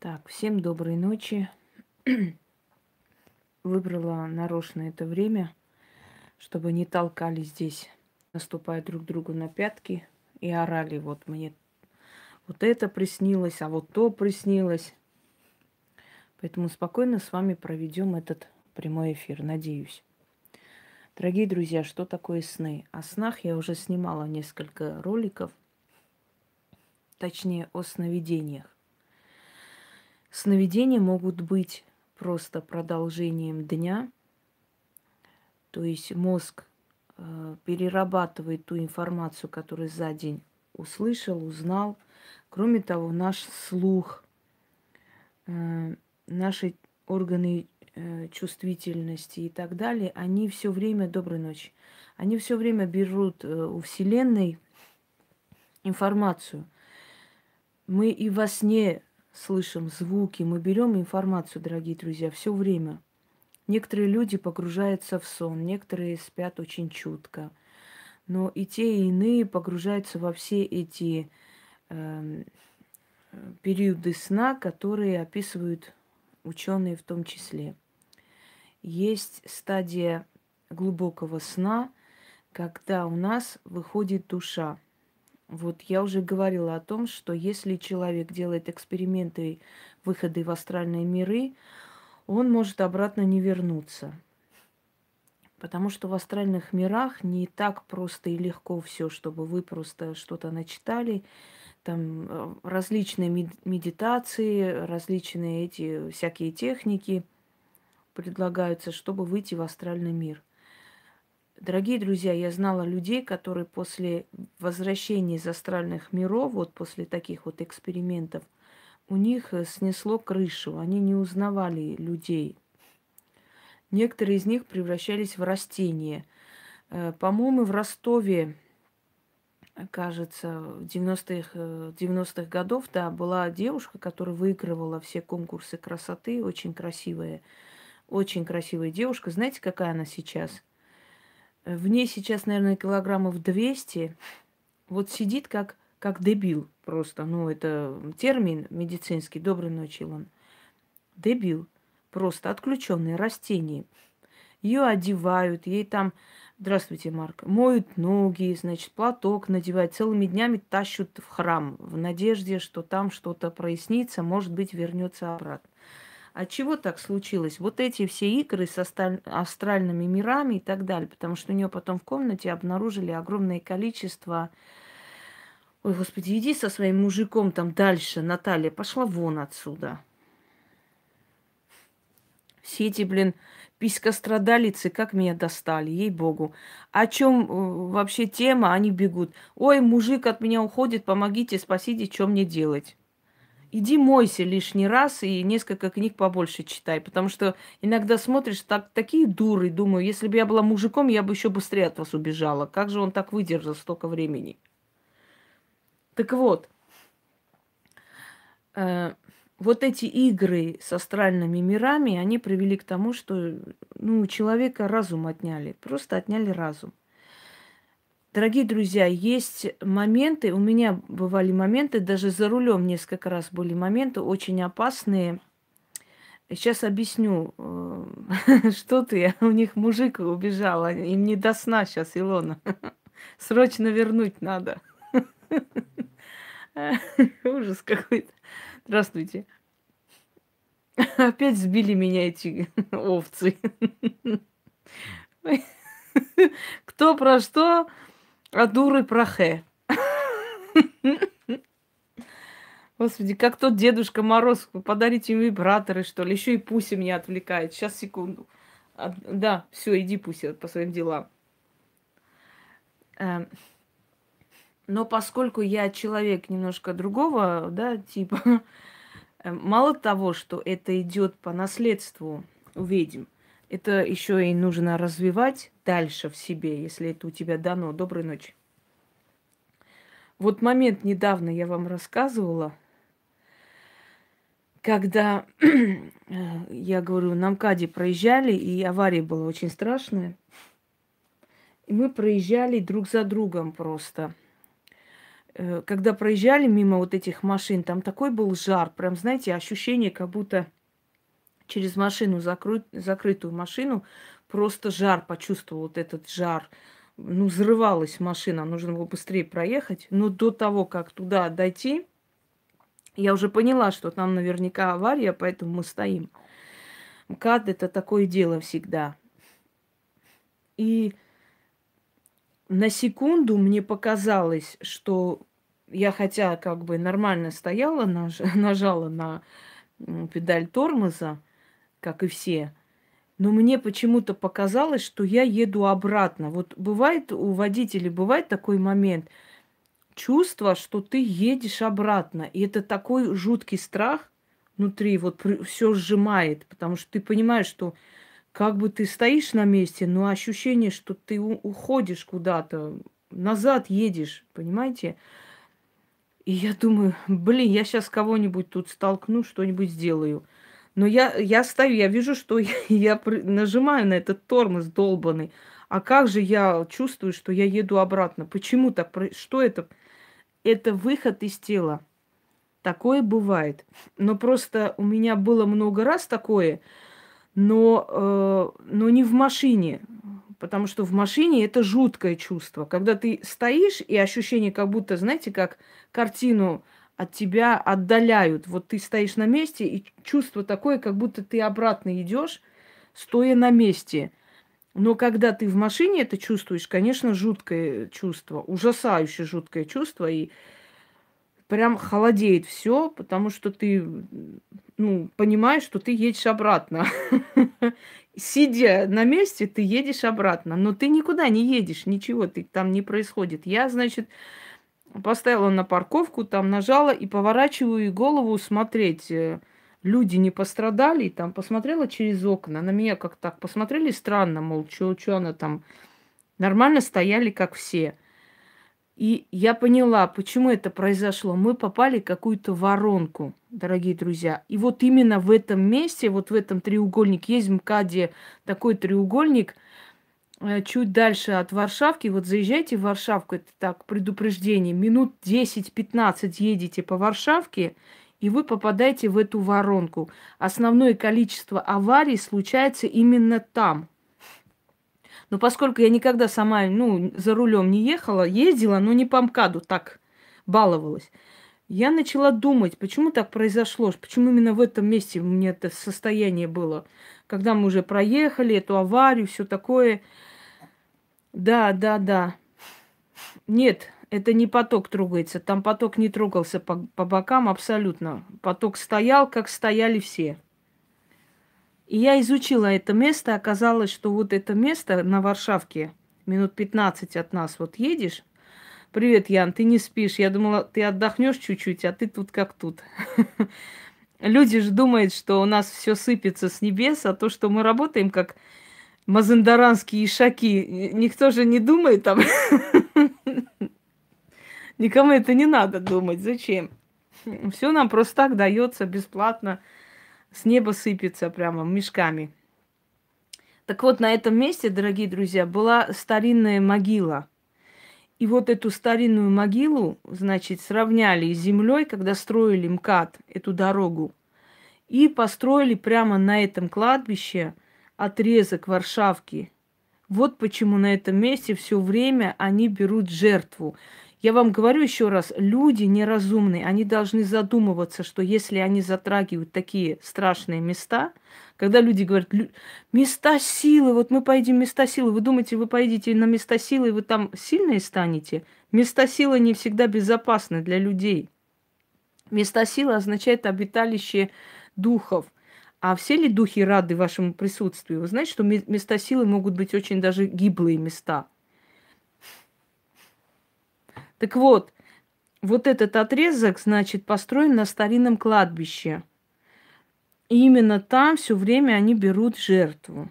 Так, всем доброй ночи. Выбрала нарочно это время, чтобы не толкали здесь, наступая друг другу на пятки и орали. Вот мне вот это приснилось, а вот то приснилось. Поэтому спокойно с вами проведем этот прямой эфир, надеюсь. Дорогие друзья, что такое сны? О снах я уже снимала несколько роликов, точнее о сновидениях. Сновидения могут быть просто продолжением дня, то есть мозг э, перерабатывает ту информацию, которую за день услышал, узнал. Кроме того, наш слух, э, наши органы э, чувствительности и так далее, они все время, доброй ночи, они все время берут у Вселенной информацию. Мы и во сне слышим звуки, мы берем информацию, дорогие друзья, все время. Некоторые люди погружаются в сон, некоторые спят очень чутко. Но и те, и иные погружаются во все эти э, периоды сна, которые описывают ученые в том числе. Есть стадия глубокого сна, когда у нас выходит душа – вот я уже говорила о том, что если человек делает эксперименты, выходы в астральные миры, он может обратно не вернуться. Потому что в астральных мирах не так просто и легко все, чтобы вы просто что-то начитали. Там э, различные медитации, различные эти всякие техники предлагаются, чтобы выйти в астральный мир. Дорогие друзья, я знала людей, которые после возвращения из астральных миров, вот после таких вот экспериментов, у них э, снесло крышу, они не узнавали людей. Некоторые из них превращались в растения. Э, по-моему, в Ростове, кажется, в 90-х 90 годов, да, была девушка, которая выигрывала все конкурсы красоты, очень красивая, очень красивая девушка. Знаете, какая она сейчас – в ней сейчас, наверное, килограммов 200. Вот сидит как, как дебил просто. Ну, это термин медицинский. Доброй ночи, Илон. Дебил. Просто отключенное растение. Ее одевают, ей там, здравствуйте, Марк, моют ноги, значит, платок надевают, целыми днями тащут в храм в надежде, что там что-то прояснится, может быть, вернется обратно. А чего так случилось? Вот эти все игры с астральными мирами и так далее, потому что у нее потом в комнате обнаружили огромное количество... Ой, господи, иди со своим мужиком там дальше, Наталья, пошла вон отсюда. Все эти, блин, писькострадалицы, как меня достали, ей-богу. О чем э, вообще тема, они бегут. Ой, мужик от меня уходит, помогите, спасите, что мне делать? Иди мойся лишний раз и несколько книг побольше читай, потому что иногда смотришь так, такие дуры, думаю, если бы я была мужиком, я бы еще быстрее от вас убежала. Как же он так выдержал столько времени? Так вот, э, вот эти игры с астральными мирами, они привели к тому, что ну, у человека разум отняли, просто отняли разум. Дорогие друзья, есть моменты, у меня бывали моменты, даже за рулем несколько раз были моменты очень опасные. Сейчас объясню, э, что ты, у них мужик убежал, им не до сна сейчас, Илона. Срочно вернуть надо. Ужас какой-то. Здравствуйте. Опять сбили меня эти овцы. Кто про что, а дуры про хэ. Господи, как тот Дедушка Мороз, подарите ему вибраторы, что ли. Еще и Пуся меня отвлекает. Сейчас, секунду. А, да, все, иди, Пуся, по своим делам. Эм, но поскольку я человек немножко другого, да, типа, эм, мало того, что это идет по наследству у ведьм, это еще и нужно развивать дальше в себе, если это у тебя дано. Доброй ночи. Вот момент недавно я вам рассказывала, когда я говорю, на МКАДе проезжали, и авария была очень страшная. И мы проезжали друг за другом просто. э, когда проезжали мимо вот этих машин, там такой был жар, прям, знаете, ощущение, как будто через машину, закры... закрытую машину, просто жар почувствовал, вот этот жар. Ну, взрывалась машина, нужно было быстрее проехать. Но до того, как туда дойти, я уже поняла, что там наверняка авария, поэтому мы стоим. МКАД – это такое дело всегда. И на секунду мне показалось, что я хотя как бы нормально стояла, наж, нажала на педаль тормоза, как и все, но мне почему-то показалось, что я еду обратно. Вот бывает у водителей, бывает такой момент – чувство, что ты едешь обратно. И это такой жуткий страх внутри, вот все сжимает, потому что ты понимаешь, что как бы ты стоишь на месте, но ощущение, что ты уходишь куда-то, назад едешь, понимаете? И я думаю, блин, я сейчас кого-нибудь тут столкну, что-нибудь сделаю. Но я, я стою, я вижу, что я, я нажимаю на этот тормоз долбанный. А как же я чувствую, что я еду обратно? Почему так? Что это? это выход из тела. Такое бывает. Но просто у меня было много раз такое, но, э, но не в машине. Потому что в машине это жуткое чувство. Когда ты стоишь, и ощущение, как будто, знаете, как картину от тебя отдаляют. Вот ты стоишь на месте, и чувство такое, как будто ты обратно идешь, стоя на месте. Но когда ты в машине это чувствуешь, конечно, жуткое чувство, ужасающее жуткое чувство, и прям холодеет все, потому что ты ну, понимаешь, что ты едешь обратно. Сидя на месте, ты едешь обратно, но ты никуда не едешь, ничего ты, там не происходит. Я, значит, поставила на парковку, там нажала и поворачиваю голову смотреть, э, люди не пострадали, там посмотрела через окна, на меня как так посмотрели странно, мол, что она там, нормально стояли, как все. И я поняла, почему это произошло. Мы попали в какую-то воронку, дорогие друзья. И вот именно в этом месте, вот в этом треугольнике, есть в МКАДе такой треугольник, чуть дальше от Варшавки, вот заезжайте в Варшавку, это так, предупреждение, минут 10-15 едете по Варшавке, и вы попадаете в эту воронку. Основное количество аварий случается именно там. Но поскольку я никогда сама, ну, за рулем не ехала, ездила, но не по МКАДу, так баловалась. Я начала думать, почему так произошло, почему именно в этом месте у меня это состояние было. Когда мы уже проехали эту аварию, все такое. Да, да, да. Нет, это не поток трогается. Там поток не трогался по, по бокам абсолютно. Поток стоял, как стояли все. И я изучила это место. Оказалось, что вот это место на Варшавке, минут 15 от нас вот едешь. Привет, Ян, ты не спишь. Я думала, ты отдохнешь чуть-чуть, а ты тут как тут. Люди же думают, что у нас все сыпется с небес, а то, что мы работаем как мазандаранские ишаки, никто же не думает там. Никому это не надо думать. Зачем? Все нам просто так дается бесплатно. С неба сыпется прямо мешками. Так вот, на этом месте, дорогие друзья, была старинная могила. И вот эту старинную могилу, значит, сравняли с землей, когда строили МКАД, эту дорогу. И построили прямо на этом кладбище отрезок Варшавки. Вот почему на этом месте все время они берут жертву. Я вам говорю еще раз, люди неразумные, они должны задумываться, что если они затрагивают такие страшные места, когда люди говорят, места силы, вот мы поедем места силы, вы думаете, вы поедете на места силы, и вы там сильные станете? Места силы не всегда безопасны для людей. Места силы означает обиталище духов. А все ли духи рады вашему присутствию? Вы знаете, что места силы могут быть очень даже гиблые места – так вот, вот этот отрезок, значит, построен на старинном кладбище. И именно там все время они берут жертву.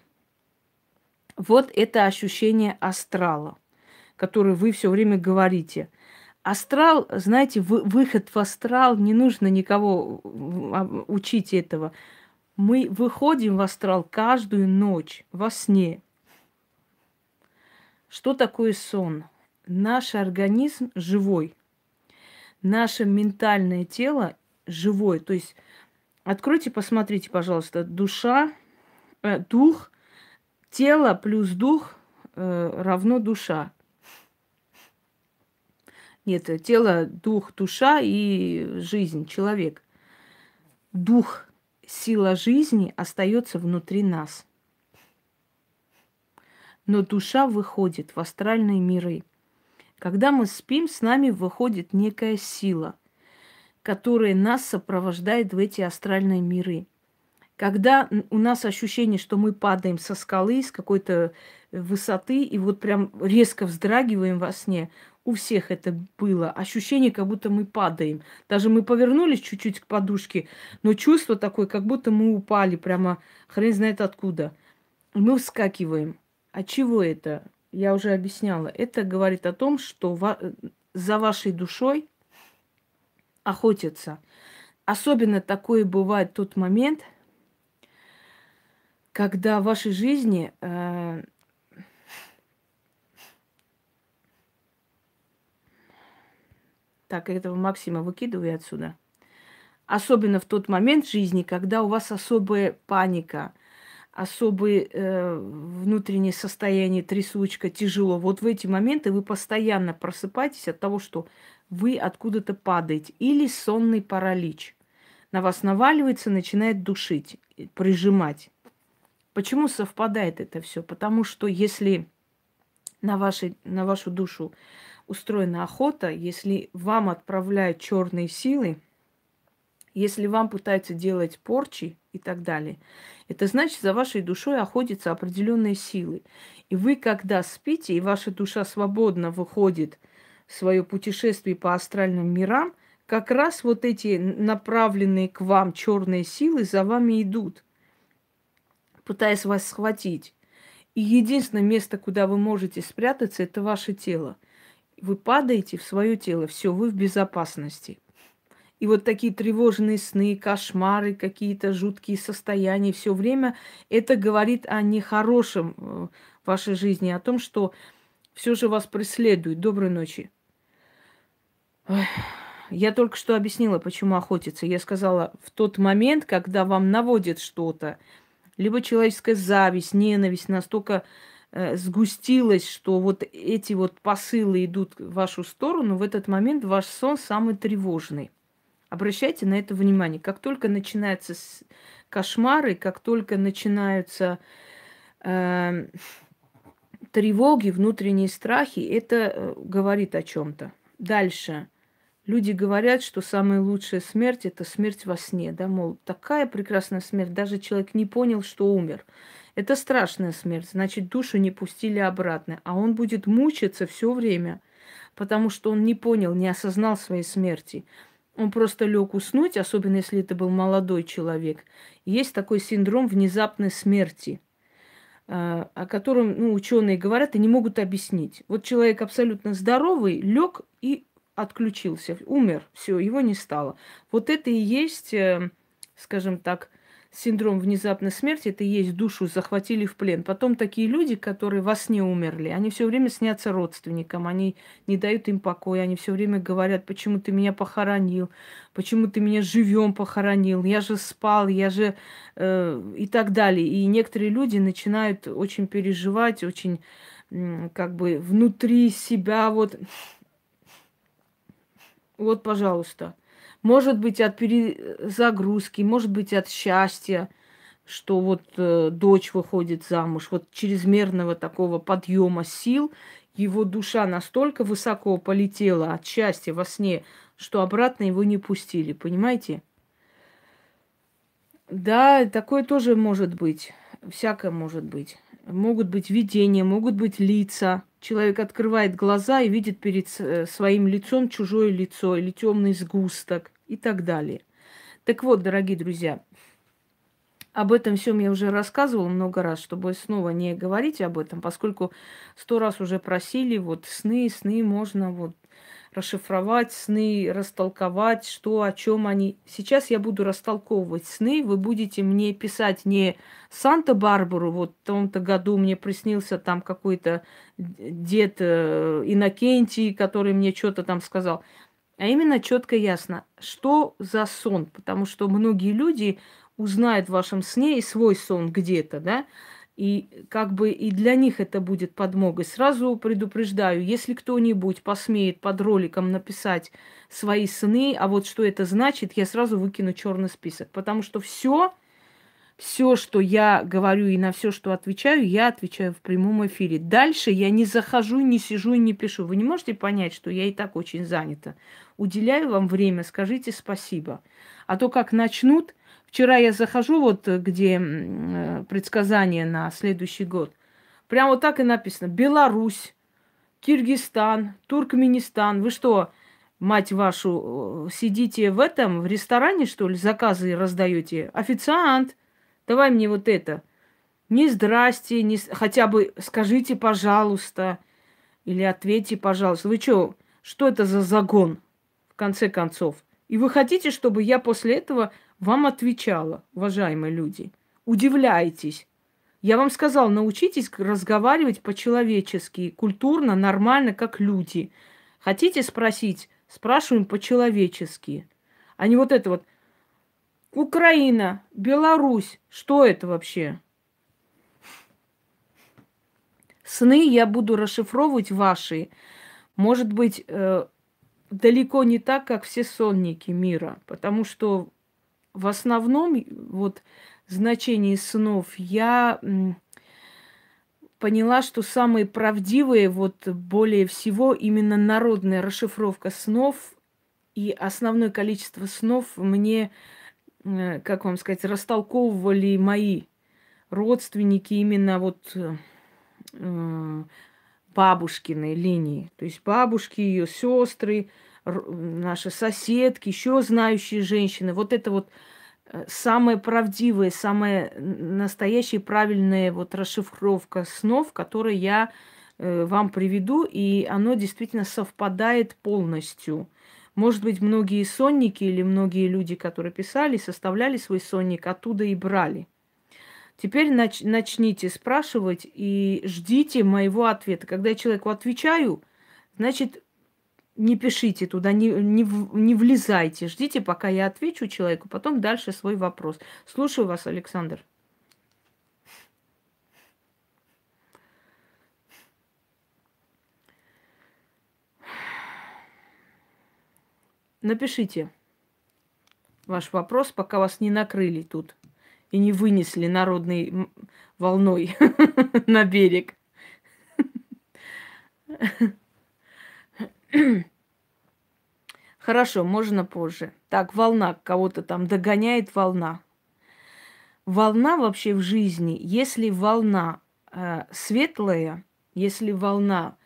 Вот это ощущение астрала, которое вы все время говорите. Астрал, знаете, вы, выход в астрал, не нужно никого учить этого. Мы выходим в астрал каждую ночь во сне. Что такое сон? наш организм живой. наше ментальное тело живое. То есть откройте, посмотрите, пожалуйста, душа, э, дух, тело плюс дух э, равно душа. Нет, тело, дух, душа и жизнь, человек. Дух, сила жизни остается внутри нас. Но душа выходит в астральные миры. Когда мы спим, с нами выходит некая сила, которая нас сопровождает в эти астральные миры. Когда у нас ощущение, что мы падаем со скалы, с какой-то высоты, и вот прям резко вздрагиваем во сне, у всех это было. Ощущение, как будто мы падаем. Даже мы повернулись чуть-чуть к подушке, но чувство такое, как будто мы упали прямо хрен знает откуда. Мы вскакиваем. От чего это? Я уже объясняла. Это говорит о том, что за вашей душой охотятся. Особенно такое бывает тот момент, когда в вашей жизни э, Так, этого Максима выкидывай отсюда. Особенно в тот момент жизни, когда у вас особая паника, особое э, внутреннее состояние, трясучка, тяжело. Вот в эти моменты вы постоянно просыпаетесь от того, что вы откуда-то падаете. Или сонный паралич. На вас наваливается, начинает душить, прижимать. Почему совпадает это все? Потому что если на, вашей, на вашу душу устроена охота, если вам отправляют черные силы, если вам пытаются делать порчи и так далее, это значит, за вашей душой охотятся определенные силы. И вы, когда спите, и ваша душа свободно выходит в свое путешествие по астральным мирам, как раз вот эти направленные к вам черные силы за вами идут, пытаясь вас схватить. И единственное место, куда вы можете спрятаться, это ваше тело – вы падаете в свое тело, все, вы в безопасности. И вот такие тревожные сны, кошмары, какие-то жуткие состояния, все время это говорит о нехорошем э, вашей жизни, о том, что все же вас преследует. Доброй ночи. Я только что объяснила, почему охотиться. Я сказала, в тот момент, когда вам наводят что-то, либо человеческая зависть, ненависть настолько сгустилось, что вот эти вот посылы идут в вашу сторону, в этот момент ваш сон самый тревожный. Обращайте на это внимание. Как только начинаются кошмары, как только начинаются э, тревоги, внутренние страхи, это э, говорит о чем-то. Дальше. Люди говорят, что самая лучшая смерть это смерть во сне, да, мол, такая прекрасная смерть, даже человек не понял, что умер. Это страшная смерть, значит, душу не пустили обратно, а он будет мучиться все время, потому что он не понял, не осознал своей смерти. Он просто лег уснуть, особенно если это был молодой человек. Есть такой синдром внезапной смерти, э, о котором ну, ученые говорят и не могут объяснить. Вот человек абсолютно здоровый, лег и отключился, умер, все, его не стало. Вот это и есть, э, скажем так, синдром внезапной смерти, это и есть душу захватили в плен. Потом такие люди, которые во сне умерли, они все время снятся родственникам, они не дают им покоя, они все время говорят, почему ты меня похоронил, почему ты меня живем похоронил, я же спал, я же э, и так далее. И некоторые люди начинают очень переживать, очень э, как бы внутри себя вот, вот, пожалуйста. Может быть, от перезагрузки, может быть, от счастья, что вот э, дочь выходит замуж, вот чрезмерного такого подъема сил, его душа настолько высоко полетела от счастья во сне, что обратно его не пустили, понимаете? Да, такое тоже может быть. Всякое может быть. Могут быть видения, могут быть лица. Человек открывает глаза и видит перед э, своим лицом чужое лицо или темный сгусток и так далее. Так вот, дорогие друзья, об этом всем я уже рассказывала много раз, чтобы снова не говорить об этом, поскольку сто раз уже просили, вот сны, сны можно вот расшифровать сны, растолковать, что, о чем они. Сейчас я буду растолковывать сны. Вы будете мне писать не Санта-Барбару, вот в том-то году мне приснился там какой-то дед э, Иннокентий, который мне что-то там сказал. А именно четко ясно, что за сон. Потому что многие люди узнают в вашем сне и свой сон где-то, да, и как бы и для них это будет подмогой. Сразу предупреждаю, если кто-нибудь посмеет под роликом написать свои сны, а вот что это значит, я сразу выкину черный список. Потому что все, все, что я говорю и на все, что отвечаю, я отвечаю в прямом эфире. Дальше я не захожу, не сижу и не пишу. Вы не можете понять, что я и так очень занята. Уделяю вам время, скажите спасибо. А то как начнут, Вчера я захожу, вот э, где э, предсказания на следующий год. Прямо вот так и написано. Беларусь, Киргизстан, Туркменистан. Вы что, мать вашу, э, сидите в этом, в ресторане, что ли, заказы раздаете? Официант, давай мне вот это. Не здрасте, не... хотя бы скажите, пожалуйста, или ответьте, пожалуйста. Вы что, что это за загон, в конце концов? И вы хотите, чтобы я после этого вам отвечала, уважаемые люди. Удивляйтесь. Я вам сказал, научитесь разговаривать по-человечески, культурно, нормально, как люди. Хотите спросить? Спрашиваем по-человечески. А не вот это вот. Украина, Беларусь. Что это вообще? Сны я буду расшифровывать ваши. Может быть, э, далеко не так, как все сонники мира. Потому что в основном вот значение снов я поняла, что самые правдивые, вот более всего именно народная расшифровка снов и основное количество снов мне, э, как вам сказать, растолковывали мои родственники именно вот э, бабушкиной линии. То есть бабушки, ее сестры, наши соседки, еще знающие женщины. Вот это вот э, самая правдивая, самая настоящая правильная вот расшифровка снов, которую я э, вам приведу, и оно действительно совпадает полностью. Может быть, многие сонники или многие люди, которые писали, составляли свой сонник, оттуда и брали. Теперь нач- начните спрашивать и ждите моего ответа. Когда я человеку отвечаю, значит, не пишите туда, не, не, не влезайте. Ждите, пока я отвечу человеку, потом дальше свой вопрос. Слушаю вас, Александр. Напишите ваш вопрос, пока вас не накрыли тут и не вынесли народной волной на берег. Хорошо, можно позже. Так, волна, кого-то там догоняет волна. Волна вообще в жизни, если волна э, светлая, если волна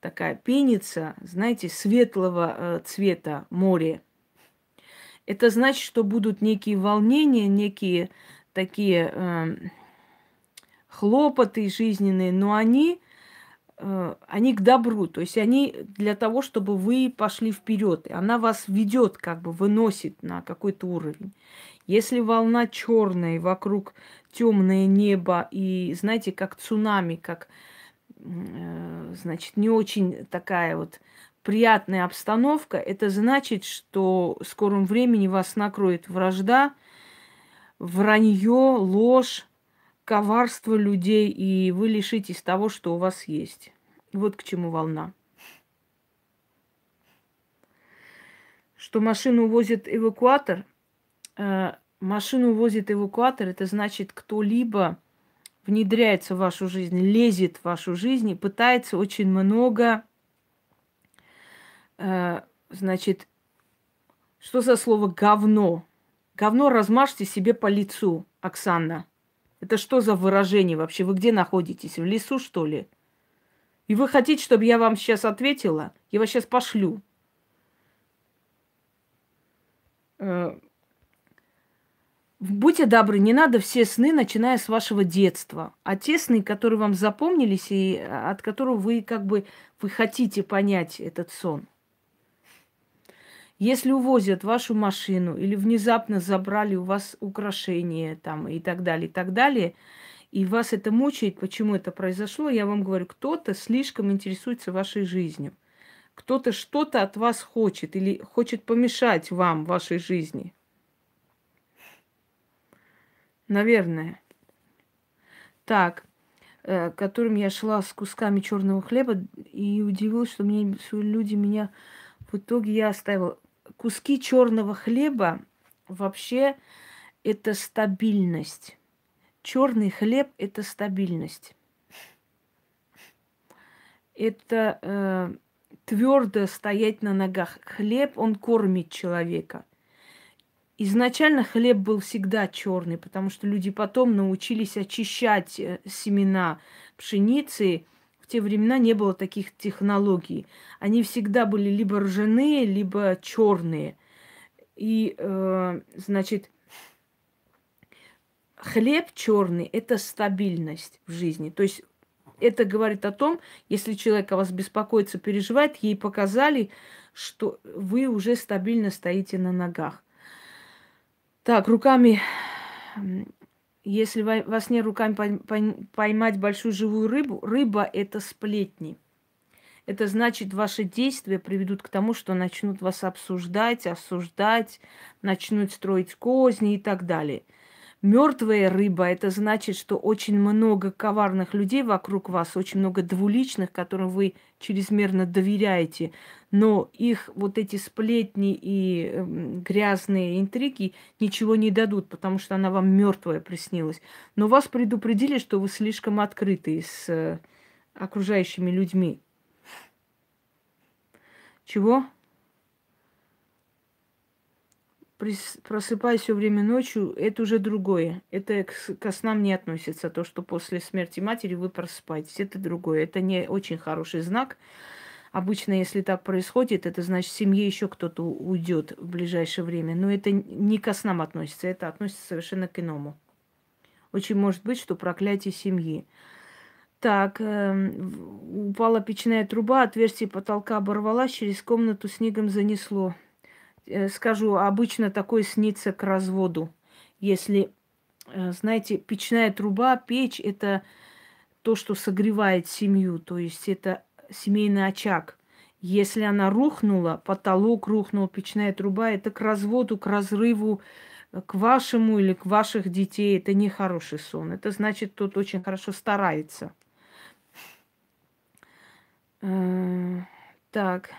такая пенится, знаете, светлого э, цвета море, это значит, что будут некие волнения, некие такие э, хлопоты жизненные, но они они к добру, то есть они для того, чтобы вы пошли вперед. И она вас ведет, как бы выносит на какой-то уровень. Если волна черная, вокруг темное небо, и знаете, как цунами, как э, значит, не очень такая вот приятная обстановка, это значит, что в скором времени вас накроет вражда, вранье, ложь, коварство людей, и вы лишитесь того, что у вас есть. Вот к чему волна. Что машину возит эвакуатор. Э, машину возит эвакуатор, это значит, кто-либо внедряется в вашу жизнь, лезет в вашу жизнь и пытается очень много, э, значит, что за слово говно? Говно размажьте себе по лицу, Оксана. Это что за выражение вообще? Вы где находитесь? В лесу, что ли? И вы хотите, чтобы я вам сейчас ответила? Я вас сейчас пошлю. Э, будьте добры, не надо все сны, начиная с вашего детства. А те сны, которые вам запомнились и от которых вы как бы вы хотите понять этот сон. Если увозят вашу машину или внезапно забрали у вас украшения там и так далее, и так далее, и вас это мучает, почему это произошло, я вам говорю, кто-то слишком интересуется вашей жизнью. кто-то что-то от вас хочет или хочет помешать вам в вашей жизни. Наверное. Так, э, которым я шла с кусками черного хлеба и удивилась, что мне люди меня в итоге я оставила. Куски черного хлеба вообще это стабильность. Черный хлеб это стабильность. Это э, твердо стоять на ногах. Хлеб, он кормит человека. Изначально хлеб был всегда черный, потому что люди потом научились очищать э, семена пшеницы. Те времена не было таких технологий. Они всегда были либо ржаные, либо черные. И, э, значит, хлеб черный – это стабильность в жизни. То есть это говорит о том, если человек о вас беспокоится, переживает, ей показали, что вы уже стабильно стоите на ногах. Так, руками, если во сне руками поймать большую живую рыбу, рыба – это сплетни. Это значит, ваши действия приведут к тому, что начнут вас обсуждать, осуждать, начнут строить козни и так далее – Мертвая рыба это значит, что очень много коварных людей вокруг вас, очень много двуличных, которым вы чрезмерно доверяете. Но их вот эти сплетни и э, грязные интриги ничего не дадут, потому что она вам мертвая приснилась. Но вас предупредили, что вы слишком открыты с э, окружающими людьми. Чего? Просыпаюсь все время ночью, это уже другое. Это к, снам не относится. То, что после смерти матери вы просыпаетесь, это другое. Это не очень хороший знак. Обычно, если так происходит, это значит, в семье еще кто-то уйдет в ближайшее время. Но это не ко снам относится, это относится совершенно к иному. Очень может быть, что проклятие семьи. Так, э, упала печная труба, отверстие потолка оборвалась, через комнату снегом занесло. Э, скажу, обычно такое снится к разводу. Если, э, знаете, печная труба, печь – это то, что согревает семью, то есть это семейный очаг. Если она рухнула, потолок рухнул, печная труба, это к разводу, к разрыву, к вашему или к ваших детей. Это не хороший сон. Это значит, тот очень хорошо старается. Э, так.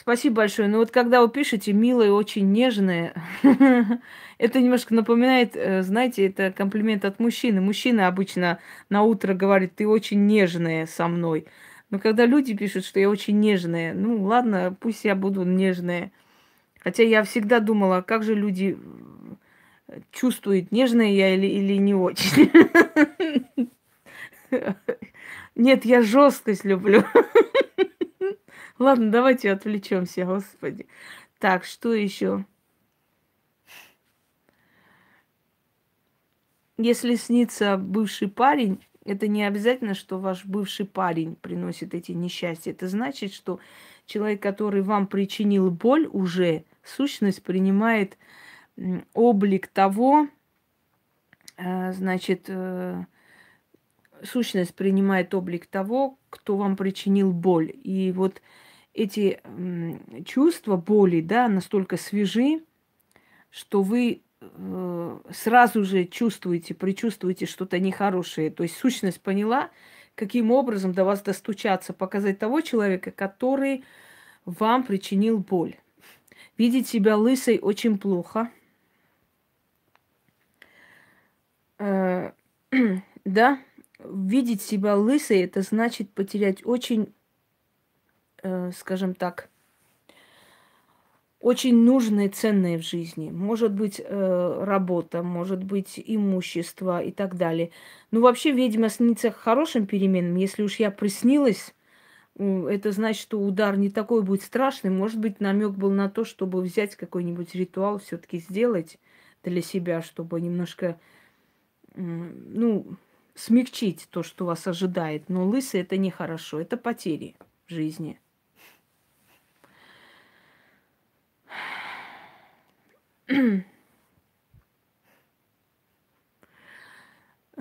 Спасибо большое. Но вот когда вы пишете милое, очень нежное, это немножко напоминает, э, знаете, это комплимент от мужчины. Мужчина обычно на утро говорит, ты очень нежная со мной. Но когда люди пишут, что я очень нежная, ну ладно, пусть я буду нежная. Хотя я всегда думала, как же люди э, чувствуют, нежная я или, или не очень. Нет, я жесткость люблю. Ладно, давайте отвлечемся, господи. Так, что еще? Если снится бывший парень, это не обязательно, что ваш бывший парень приносит эти несчастья. Это значит, что человек, который вам причинил боль, уже сущность принимает облик того, э, значит, э, сущность принимает облик того, кто вам причинил боль. И вот эти чувства боли, да, настолько свежи, что вы э, сразу же чувствуете, предчувствуете что-то нехорошее. То есть сущность поняла, каким образом до вас достучаться, показать того человека, который вам причинил боль. Видеть себя лысой очень плохо. Э, да, видеть себя лысой, это значит потерять очень скажем так, очень нужные, ценные в жизни. Может быть, э, работа, может быть, имущество и так далее. Ну, вообще, ведьма снится хорошим переменам. Если уж я приснилась, это значит, что удар не такой будет страшный. Может быть, намек был на то, чтобы взять какой-нибудь ритуал, все-таки сделать для себя, чтобы немножко, ну, смягчить то, что вас ожидает. Но лысый это нехорошо, это потери в жизни.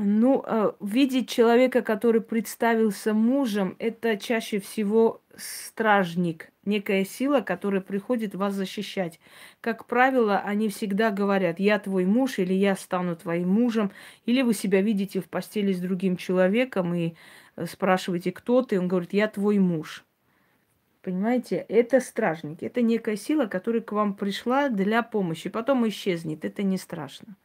Ну, э, видеть человека, который представился мужем, это чаще всего стражник, некая сила, которая приходит вас защищать. Как правило, они всегда говорят, я твой муж или я стану твоим мужем, или вы себя видите в постели с другим человеком и э, спрашиваете, кто ты, он говорит, я твой муж. Понимаете, это стражник, это некая сила, которая к вам пришла для помощи, потом исчезнет, это не страшно.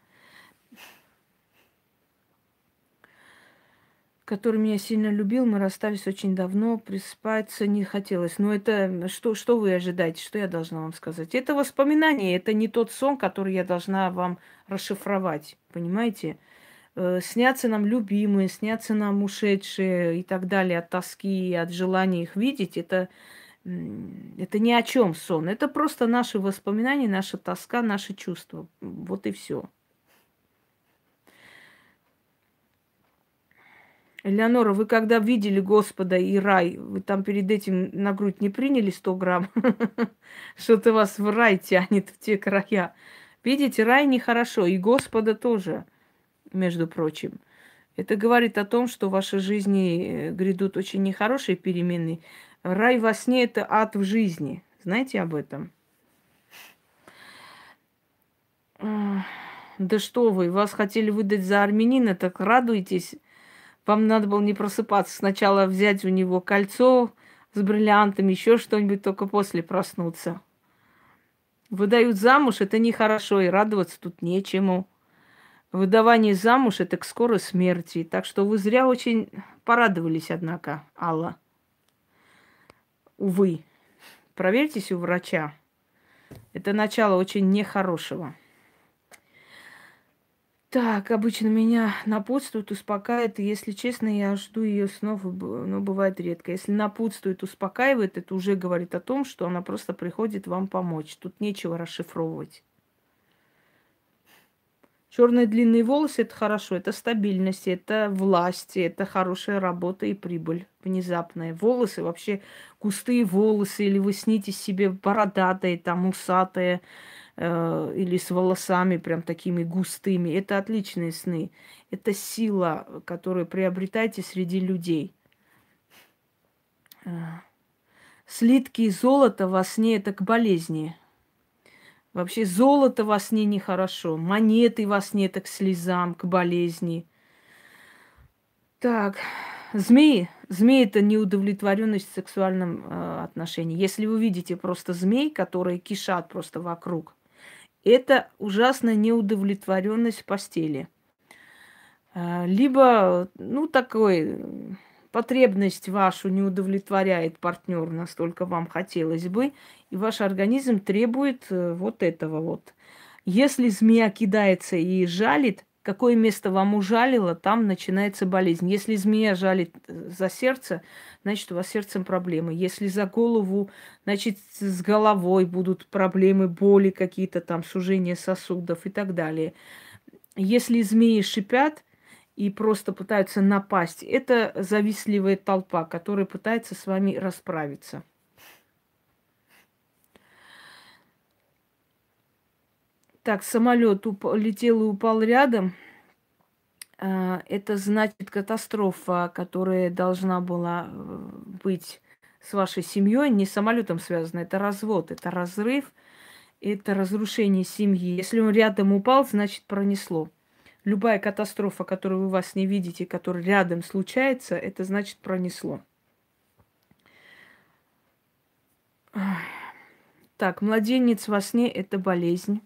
который меня сильно любил, мы расстались очень давно, присыпаться не хотелось. Но это что, что вы ожидаете, что я должна вам сказать? Это воспоминание, это не тот сон, который я должна вам расшифровать, понимаете? Э, снятся нам любимые, снятся нам ушедшие и так далее от тоски, от желания их видеть, это, это ни о чем сон. Это просто наши воспоминания, наша тоска, наши чувства. Вот и все. Элеонора, вы когда видели Господа и рай, вы там перед этим на грудь не приняли 100 грамм? Что-то вас в рай тянет, в те края. Видите, рай нехорошо, и Господа тоже, между прочим. Это говорит о том, что в вашей жизни э, грядут очень нехорошие перемены. Рай во сне – это ад в жизни. Знаете об этом? Да что вы, вас хотели выдать за армянина, так радуйтесь. Вам надо было не просыпаться. Сначала взять у него кольцо с бриллиантами, еще что-нибудь, только после проснуться. Выдают замуж, это нехорошо, и радоваться тут нечему. Выдавание замуж – это к скорой смерти. Так что вы зря очень порадовались, однако, Алла. Увы. Проверьтесь у врача. Это начало очень нехорошего. Так, обычно меня напутствует, успокаивает. И, если честно, я жду ее снова, но бывает редко. Если напутствует, успокаивает, это уже говорит о том, что она просто приходит вам помочь. Тут нечего расшифровывать. Черные длинные волосы это хорошо, это стабильность, это власть, это хорошая работа и прибыль внезапная. Волосы вообще густые волосы, или вы снитесь себе бородатые, там усатые, э, или с волосами прям такими густыми. Это отличные сны. Это сила, которую приобретаете среди людей. Э, слитки золота во сне это к болезни. Вообще золото во сне нехорошо, монеты во сне это к слезам, к болезни. Так, змеи. Змеи это неудовлетворенность в сексуальном э, отношении. Если вы видите просто змей, которые кишат просто вокруг, это ужасная неудовлетворенность в постели. А, либо, ну, такой потребность вашу не удовлетворяет партнер настолько вам хотелось бы, и ваш организм требует э, вот этого вот. Если змея кидается и жалит, какое место вам ужалило, там начинается болезнь. Если змея жалит э, за сердце, значит, у вас с сердцем проблемы. Если за голову, значит, с головой будут проблемы, боли какие-то там, сужение сосудов и так далее. Если змеи шипят и просто пытаются напасть, это завистливая толпа, которая пытается с вами расправиться. Так, самолет уп- летел и упал рядом. А, это значит катастрофа, которая должна была э, быть с вашей семьей, не с самолетом связана. Это развод, это разрыв, это разрушение семьи. Если он рядом упал, значит пронесло. Любая катастрофа, которую вы вас не видите, которая рядом случается, это значит пронесло. Так, младенец во сне – это болезнь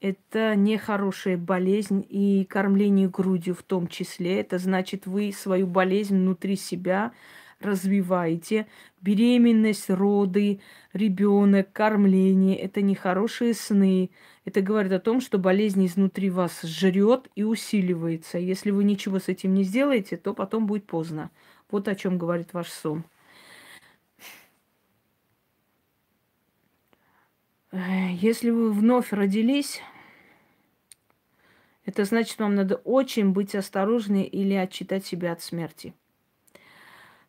это нехорошая болезнь и кормление грудью в том числе. Это значит, вы свою болезнь внутри себя развиваете. Беременность, роды, ребенок, кормление – это нехорошие сны. Это говорит о том, что болезнь изнутри вас жрет и усиливается. Если вы ничего с этим не сделаете, то потом будет поздно. Вот о чем говорит ваш сон. Если вы вновь родились, это значит, вам надо очень быть осторожны или отчитать себя от смерти.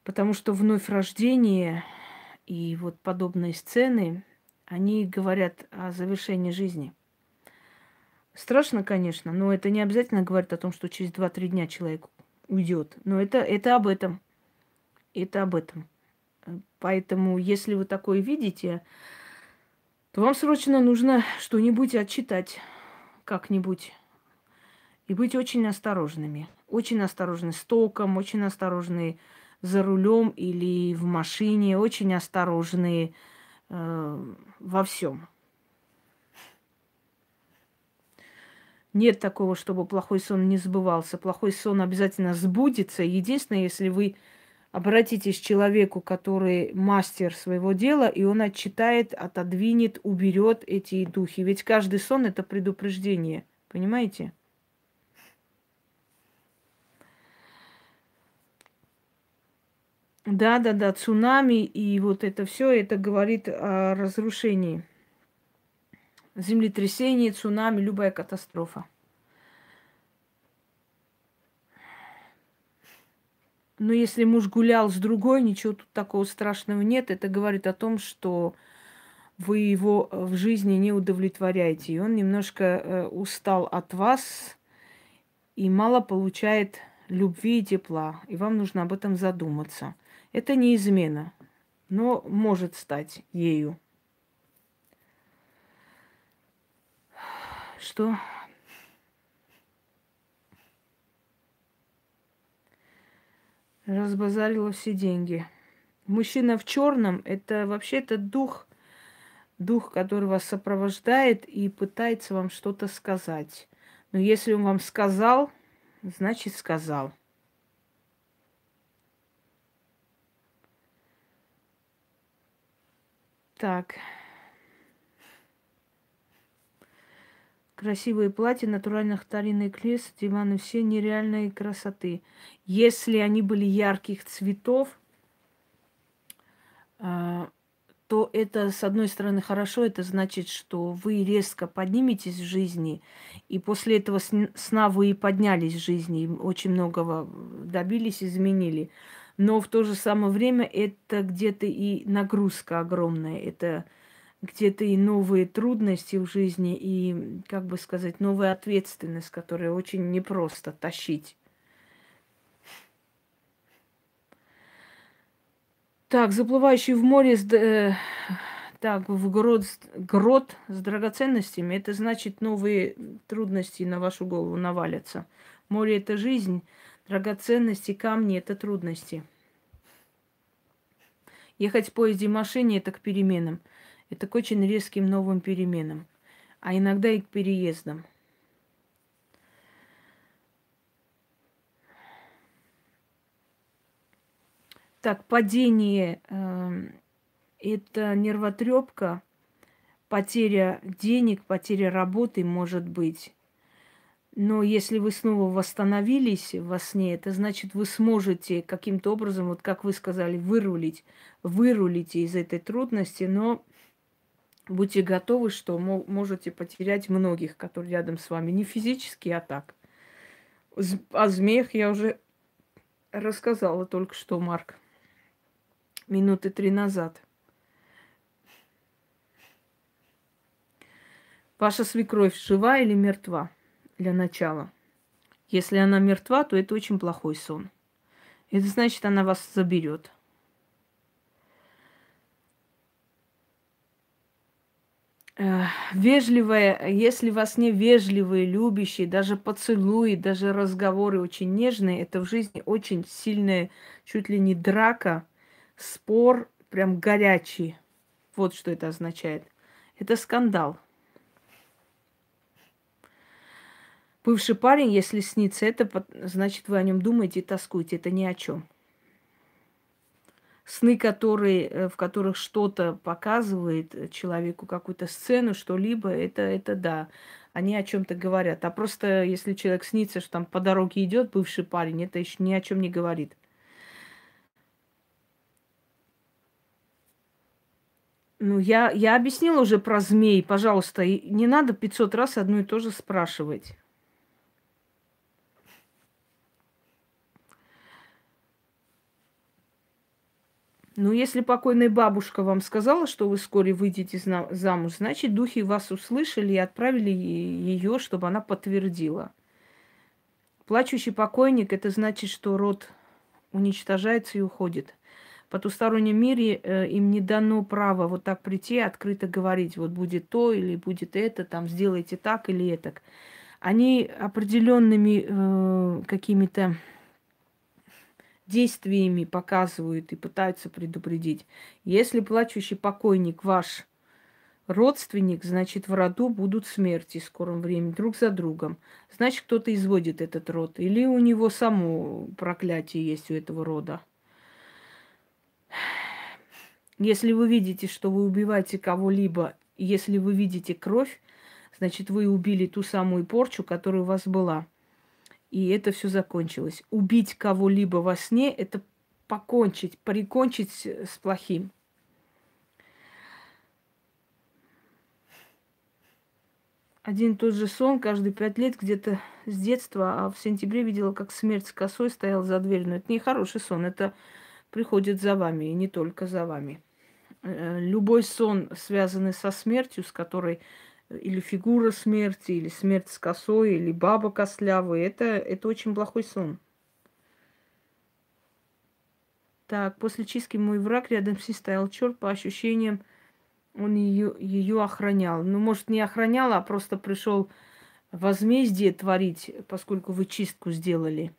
Потому что вновь рождение и вот подобные сцены, они говорят о завершении жизни. Страшно, конечно, но это не обязательно говорит о том, что через 2-3 дня человек уйдет. Но это, это об этом. Это об этом. Поэтому, если вы такое видите, то вам срочно нужно что-нибудь отчитать как-нибудь. И быть очень осторожными. Очень осторожны с током, очень осторожны за рулем или в машине, очень осторожны э, во всем. Нет такого, чтобы плохой сон не сбывался. Плохой сон обязательно сбудется. Единственное, если вы обратитесь к человеку, который мастер своего дела, и он отчитает, отодвинет, уберет эти духи. Ведь каждый сон это предупреждение. Понимаете? Да, да, да, цунами и вот это все, это говорит о разрушении. Землетрясение, цунами, любая катастрофа. Но если муж гулял с другой, ничего тут такого страшного нет. Это говорит о том, что вы его в жизни не удовлетворяете. И он немножко э, устал от вас и мало получает любви и тепла. И вам нужно об этом задуматься. Это не измена, но может стать ею. Что? Разбазарила все деньги. Мужчина в черном это вообще-то дух, дух, который вас сопровождает и пытается вам что-то сказать. Но если он вам сказал, значит сказал. Так. Красивые платья, натуральных старинных крес, диваны все нереальной красоты. Если они были ярких цветов, а, то это, с одной стороны, хорошо, это значит, что вы резко подниметесь в жизни, и после этого сна вы и поднялись в жизни, очень многого добились, изменили. Но в то же самое время это где-то и нагрузка огромная, это где-то и новые трудности в жизни, и, как бы сказать, новая ответственность, которая очень непросто тащить. Так, заплывающий в море, с, э, так, в грот, грот с драгоценностями, это значит новые трудности на вашу голову навалятся. Море – это жизнь, драгоценности, камни – это трудности. Ехать в поезде и машине – это к переменам – это к очень резким новым переменам, а иногда и к переездам. Так, падение э, это нервотрепка, потеря денег, потеря работы может быть. Но если вы снова восстановились во сне, это значит, вы сможете каким-то образом, вот как вы сказали, вырулить, вырулите из этой трудности, но будьте готовы, что можете потерять многих, которые рядом с вами. Не физически, а так. О змеях я уже рассказала только что, Марк. Минуты три назад. Ваша свекровь жива или мертва? Для начала. Если она мертва, то это очень плохой сон. Это значит, она вас заберет. вежливая, если вас не вежливые, любящие, даже поцелуи, даже разговоры очень нежные, это в жизни очень сильная, чуть ли не драка, спор, прям горячий. Вот что это означает. Это скандал. Бывший парень, если снится это, значит, вы о нем думаете и тоскуете. Это ни о чем сны, которые, э, в которых что-то показывает э, человеку, какую-то сцену, что-либо, это, это да, они о чем-то говорят. А просто если человек снится, что там по дороге идет бывший парень, это еще ни о чем не говорит. Ну, я, я объяснила уже про змей, пожалуйста, не надо 500 раз одно и то же спрашивать. Ну, если покойная бабушка вам сказала, что вы вскоре выйдете замуж, значит, духи вас услышали и отправили ее, чтобы она подтвердила. Плачущий покойник – это значит, что род уничтожается и уходит. В потустороннем мире э, им не дано право вот так прийти и открыто говорить, вот будет то или будет это, там сделайте так или это. Они определенными э, какими-то действиями показывают и пытаются предупредить. Если плачущий покойник ваш родственник, значит, в роду будут смерти в скором времени друг за другом. Значит, кто-то изводит этот род. Или у него само проклятие есть у этого рода. Если вы видите, что вы убиваете кого-либо, если вы видите кровь, значит, вы убили ту самую порчу, которая у вас была – и это все закончилось. Убить кого-либо во сне – это покончить, прикончить с плохим. Один и тот же сон каждые пять лет где-то с детства, а в сентябре видела, как смерть с косой стоял за дверью. Но это не хороший сон, это приходит за вами, и не только за вами. Э, любой сон, связанный со смертью, с которой или фигура смерти, или смерть с косой, или баба костлявая. Это, это очень плохой сон. Так, после чистки мой враг рядом с ней стоял черт, по ощущениям, он ее, ее охранял. Ну, может, не охранял, а просто пришел возмездие творить, поскольку вы чистку сделали.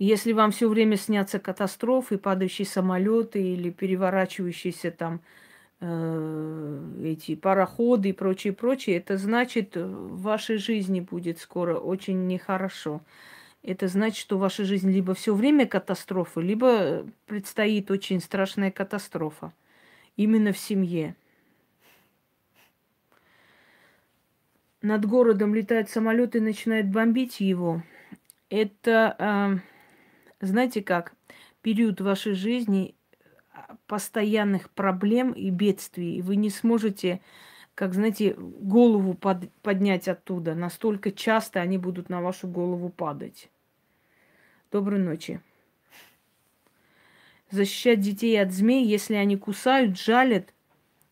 Если вам все время снятся катастрофы, падающие самолеты или переворачивающиеся там э, эти пароходы и прочее, прочее, это значит, в вашей жизни будет скоро очень нехорошо. Это значит, что в вашей жизни либо все время катастрофы, либо предстоит очень страшная катастрофа. Именно в семье. Над городом летает самолет и начинает бомбить его. Это э, знаете как, период вашей жизни а, постоянных проблем и бедствий, вы не сможете, как знаете, голову под, поднять оттуда. Настолько часто они будут на вашу голову падать. Доброй ночи. Защищать детей от змей, если они кусают, жалят,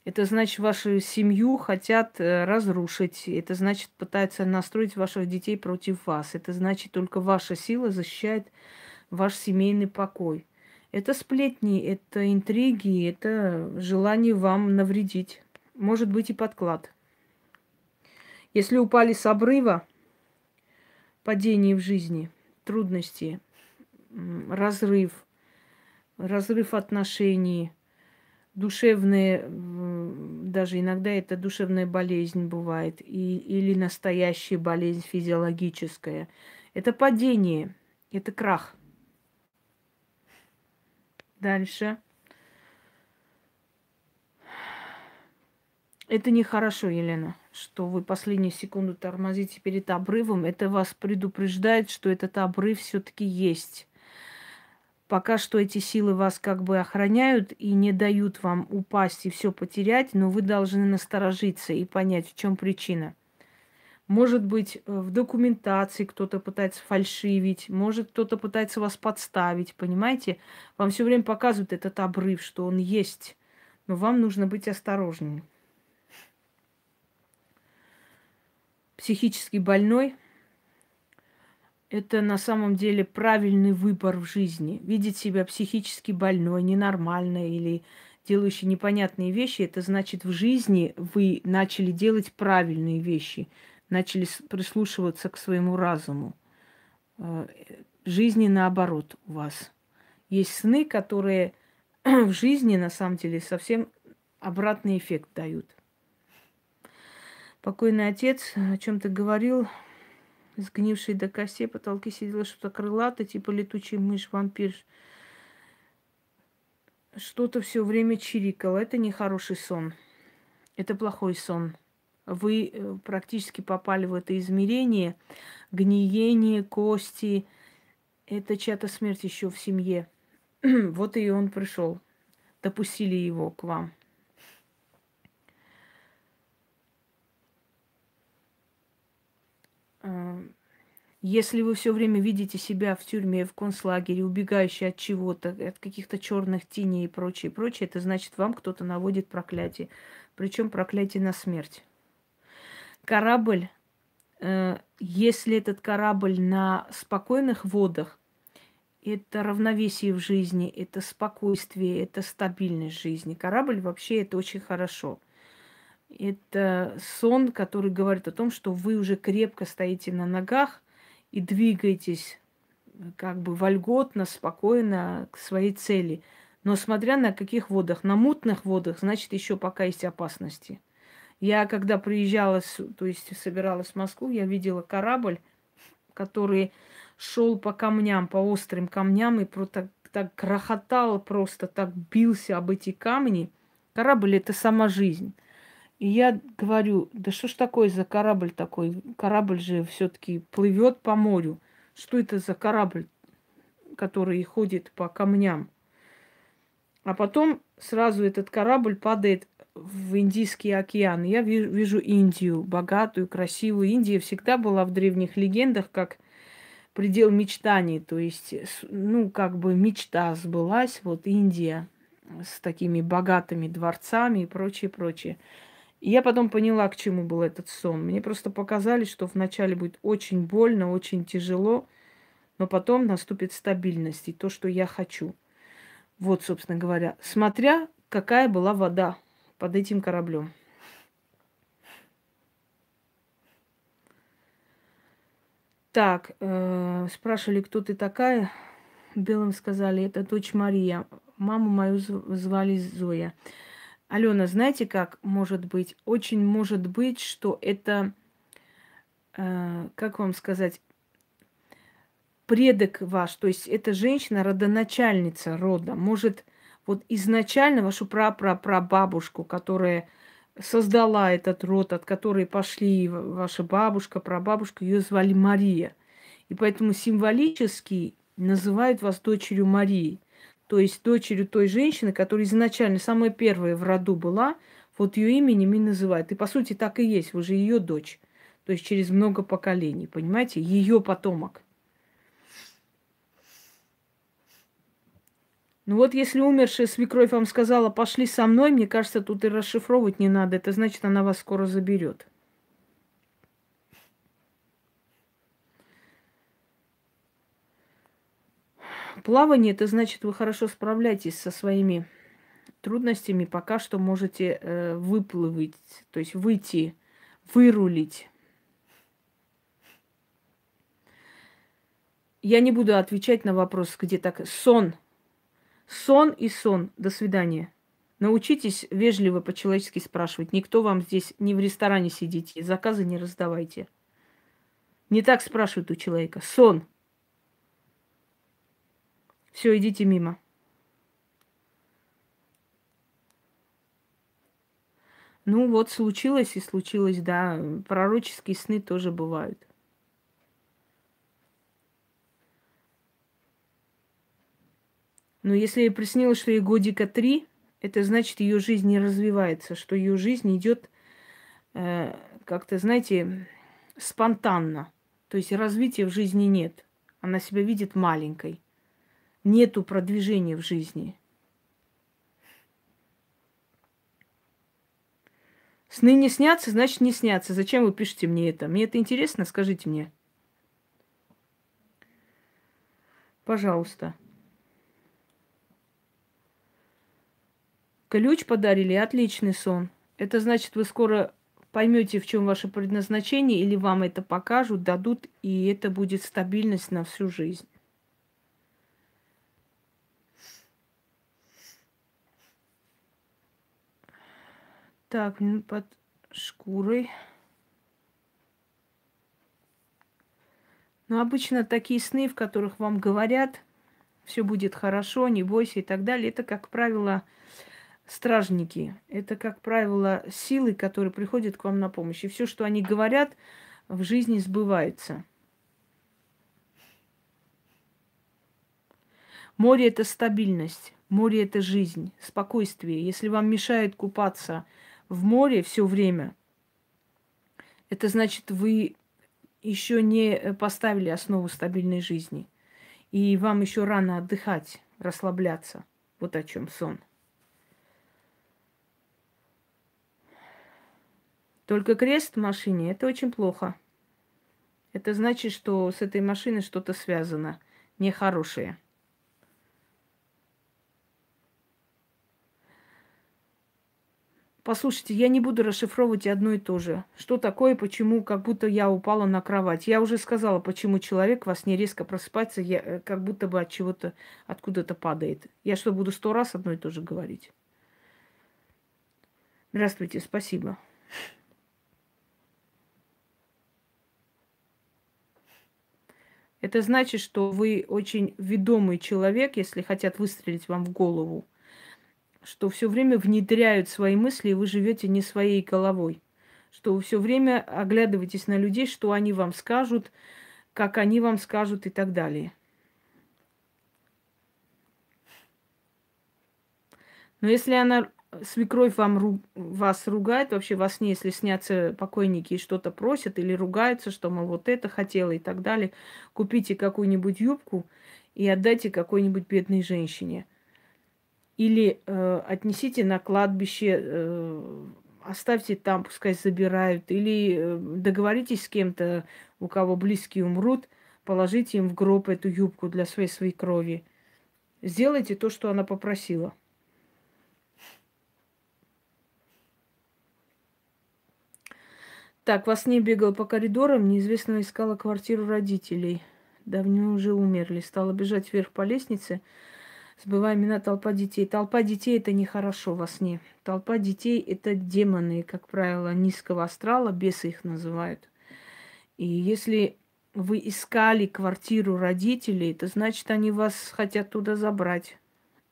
это значит, вашу семью хотят э, разрушить. Это значит, пытаются настроить ваших детей против вас. Это значит, только ваша сила защищает ваш семейный покой. Это сплетни, это интриги, это желание вам навредить. Может быть и подклад. Если упали с обрыва, падение в жизни, трудности, разрыв, разрыв отношений, душевные, даже иногда это душевная болезнь бывает, и, или настоящая болезнь физиологическая. Это падение, это крах. Дальше. Это нехорошо, Елена, что вы последнюю секунду тормозите перед обрывом. Это вас предупреждает, что этот обрыв все-таки есть. Пока что эти силы вас как бы охраняют и не дают вам упасть и все потерять, но вы должны насторожиться и понять, в чем причина. Может быть, э, в документации кто-то пытается фальшивить, может, кто-то пытается вас подставить, понимаете? Вам все время показывают этот обрыв, что он есть, но вам нужно быть осторожнее. Психически больной – это на самом деле правильный выбор в жизни. Видеть себя психически больной, ненормальной или делающей непонятные вещи, это значит в жизни вы начали делать правильные вещи – начали прислушиваться к своему разуму. Э, жизни наоборот у вас. Есть сны, которые в жизни на самом деле совсем обратный эффект дают. Покойный отец о чем-то говорил, сгнивший до костей, потолки сидела что-то крылатое, типа летучий мышь, вампир. Что-то все время чирикало. Это нехороший сон. Это плохой сон вы э, практически попали в это измерение, гниение, кости, это чья-то смерть еще в семье. вот и он пришел. Допустили его к вам. А, Если вы все время видите себя в тюрьме, в концлагере, убегающий от чего-то, от каких-то черных теней и прочее, прочее, это значит, вам кто-то наводит проклятие. Причем проклятие на смерть. Корабль, э, если этот корабль на спокойных водах, это равновесие в жизни, это спокойствие, это стабильность жизни. Корабль вообще это очень хорошо. Это сон, который говорит о том, что вы уже крепко стоите на ногах и двигаетесь как бы вольготно, спокойно к своей цели. Но смотря на каких водах, на мутных водах, значит, еще пока есть опасности. Я когда приезжала, то есть собиралась в Москву, я видела корабль, который шел по камням, по острым камням и просто так грохотал, просто так бился об эти камни. Корабль это сама жизнь. И я говорю, да что ж такое за корабль такой? Корабль же все-таки плывет по морю. Что это за корабль, который ходит по камням? А потом сразу этот корабль падает в Индийский океан. Я вижу, Индию, богатую, красивую. Индия всегда была в древних легендах как предел мечтаний. То есть, ну, как бы мечта сбылась. Вот Индия с такими богатыми дворцами и прочее, прочее. И я потом поняла, к чему был этот сон. Мне просто показали, что вначале будет очень больно, очень тяжело, но потом наступит стабильность и то, что я хочу. Вот, собственно говоря, смотря какая была вода под этим кораблем. Так, э, спрашивали, кто ты такая. Белым сказали, это дочь Мария. Маму мою звали Зоя. Алена, знаете, как может быть? Очень может быть, что это, э, как вам сказать, предок ваш, то есть это женщина, родоначальница рода. Может, вот изначально вашу прапрапрабабушку, которая создала этот род, от которой пошли ваша бабушка, прабабушка, ее звали Мария. И поэтому символически называют вас дочерью Марии. То есть дочерью той женщины, которая изначально самая первая в роду была, вот ее именем и называют. И по сути так и есть, вы же ее дочь. То есть через много поколений, понимаете, ее потомок. Ну вот если умершая свекровь вам сказала, пошли со мной, мне кажется, тут и расшифровывать не надо. Это значит, она вас скоро заберет. Плавание это значит, вы хорошо справляетесь со своими трудностями, пока что можете э, выплывать, то есть выйти, вырулить. Я не буду отвечать на вопрос, где так сон Сон и сон. До свидания. Научитесь вежливо по-человечески спрашивать. Никто вам здесь не в ресторане сидите, заказы не раздавайте. Не так спрашивают у человека. Сон. Все, идите мимо. Ну вот, случилось и случилось, да. Пророческие сны тоже бывают. Но если ей приснилось, что ей годика три, это значит, ее жизнь не развивается, что ее жизнь идет э, как-то, знаете, спонтанно. То есть развития в жизни нет. Она себя видит маленькой. Нету продвижения в жизни. Сны не снятся, значит не снятся. Зачем вы пишете мне это? Мне это интересно, скажите мне. Пожалуйста. Ключ подарили, отличный сон. Это значит, вы скоро поймете, в чем ваше предназначение, или вам это покажут, дадут, и это будет стабильность на всю жизнь. Так, под шкурой. Но обычно такие сны, в которых вам говорят, все будет хорошо, не бойся и так далее, это, как правило, стражники. Это, как правило, силы, которые приходят к вам на помощь. И все, что они говорят, в жизни сбывается. Море – это стабильность, море – это жизнь, спокойствие. Если вам мешает купаться в море все время, это значит, вы еще не поставили основу стабильной жизни. И вам еще рано отдыхать, расслабляться. Вот о чем сон. Только крест в машине это очень плохо. Это значит, что с этой машиной что-то связано нехорошее. Послушайте, я не буду расшифровывать одно и то же. Что такое, почему, как будто я упала на кровать. Я уже сказала, почему человек во сне резко просыпается, я, э, как будто бы от чего-то, откуда-то падает. Я что, буду сто раз одно и то же говорить? Здравствуйте, спасибо. Это значит, что вы очень ведомый человек, если хотят выстрелить вам в голову что все время внедряют свои мысли, и вы живете не своей головой. Что вы все время оглядываетесь на людей, что они вам скажут, как они вам скажут и так далее. Но если она, свекровь вам, ру, вас ругает, вообще во сне, если снятся покойники и что-то просят или ругаются, что, мол, вот это хотела и так далее, купите какую-нибудь юбку и отдайте какой-нибудь бедной женщине – или э, отнесите на кладбище, э, оставьте там, пускай забирают. Или э, договоритесь с кем-то, у кого близкие умрут, положите им в гроб эту юбку для своей своей крови. Сделайте то, что она попросила. Так, во сне бегала по коридорам, неизвестно искала квартиру родителей. Давно уже умерли. Стала бежать вверх по лестнице сбывая имена толпа детей. Толпа детей это нехорошо во сне. Толпа детей это демоны, как правило, низкого астрала, бесы их называют. И если вы искали квартиру родителей, это значит, они вас хотят туда забрать.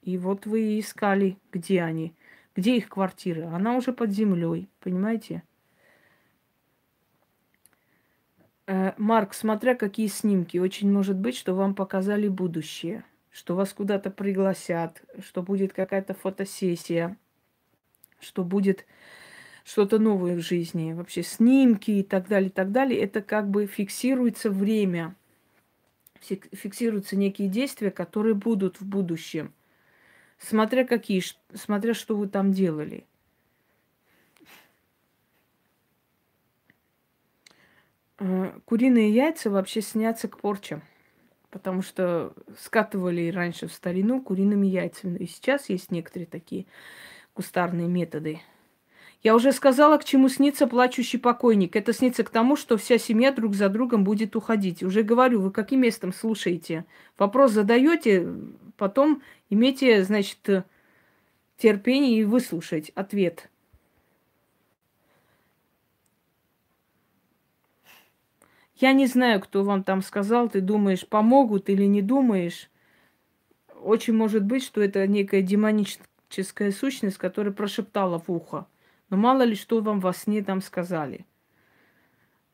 И вот вы искали, где они, где их квартира. Она уже под землей, понимаете? Э, Марк, смотря какие снимки, очень может быть, что вам показали будущее – что вас куда-то пригласят, что будет какая-то фотосессия, что будет что-то новое в жизни, вообще снимки и так далее, и так далее. Это как бы фиксируется время, фиксируются некие действия, которые будут в будущем, смотря какие, смотря что вы там делали. Куриные яйца вообще снятся к порчам потому что скатывали раньше в старину куриными яйцами. И сейчас есть некоторые такие кустарные методы. Я уже сказала, к чему снится плачущий покойник. Это снится к тому, что вся семья друг за другом будет уходить. Уже говорю, вы каким местом слушаете? Вопрос задаете, потом имейте, значит, терпение и выслушать ответ. Я не знаю, кто вам там сказал, ты думаешь, помогут или не думаешь. Очень может быть, что это некая демоническая сущность, которая прошептала в ухо. Но мало ли, что вам во сне там сказали.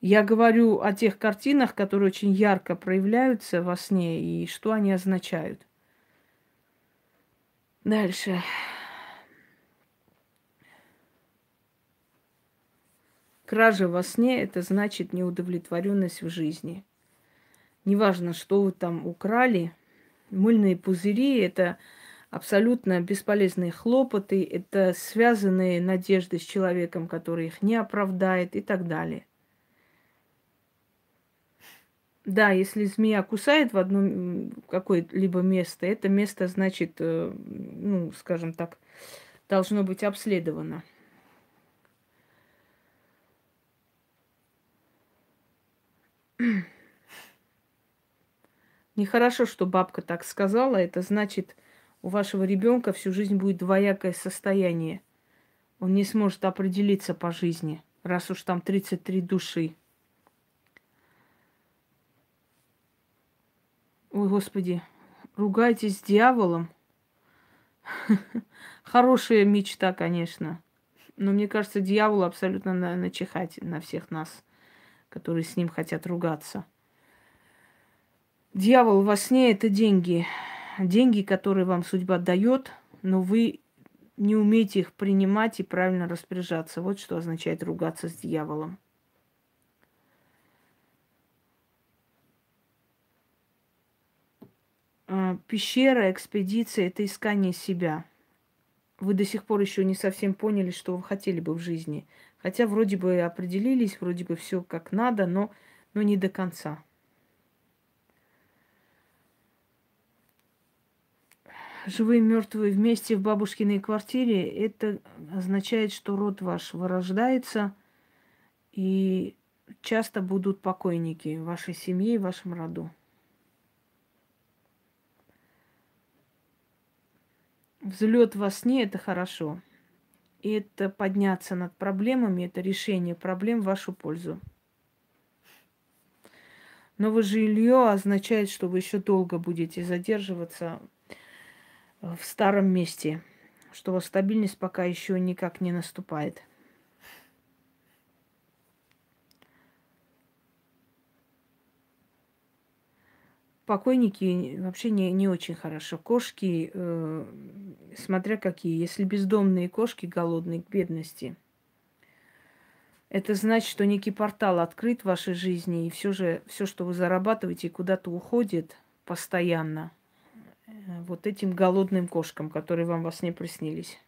Я говорю о тех картинах, которые очень ярко проявляются во сне и что они означают. Дальше. Кража во сне – это значит неудовлетворенность в жизни. Неважно, что вы там украли, мыльные пузыри – это абсолютно бесполезные хлопоты, это связанные надежды с человеком, который их не оправдает и так далее. Да, если змея кусает в одно какое-либо место, это место, значит, э, ну, скажем так, должно быть обследовано. Нехорошо, что бабка так сказала. Это значит, у вашего ребенка всю жизнь будет двоякое состояние. Он не сможет определиться по жизни, раз уж там 33 души. Ой, Господи, ругайтесь с дьяволом. Хорошая мечта, конечно. Но мне кажется, дьяволу абсолютно начихать на всех нас которые с ним хотят ругаться. Дьявол во сне – это деньги. Деньги, которые вам судьба дает, но вы не умеете их принимать и правильно распоряжаться. Вот что означает ругаться с дьяволом. А, пещера, экспедиция – это искание себя. Вы до сих пор еще не совсем поняли, что вы хотели бы в жизни. Хотя вроде бы определились, вроде бы все как надо, но, но не до конца. живые и мертвые вместе в бабушкиной квартире, это означает, что род ваш вырождается, и часто будут покойники в вашей семье и в вашем роду. Взлет во сне это хорошо. Это подняться над проблемами, это решение проблем в вашу пользу. Новое жилье означает, что вы еще долго будете задерживаться в старом месте, что стабильность пока еще никак не наступает. Покойники вообще не, не очень хорошо. Кошки, э, смотря какие, если бездомные кошки голодные к бедности, это значит, что некий портал открыт в вашей жизни, и все же все, что вы зарабатываете, куда-то уходит постоянно – Э, вот этим голодным кошкам, которые вам во сне приснились.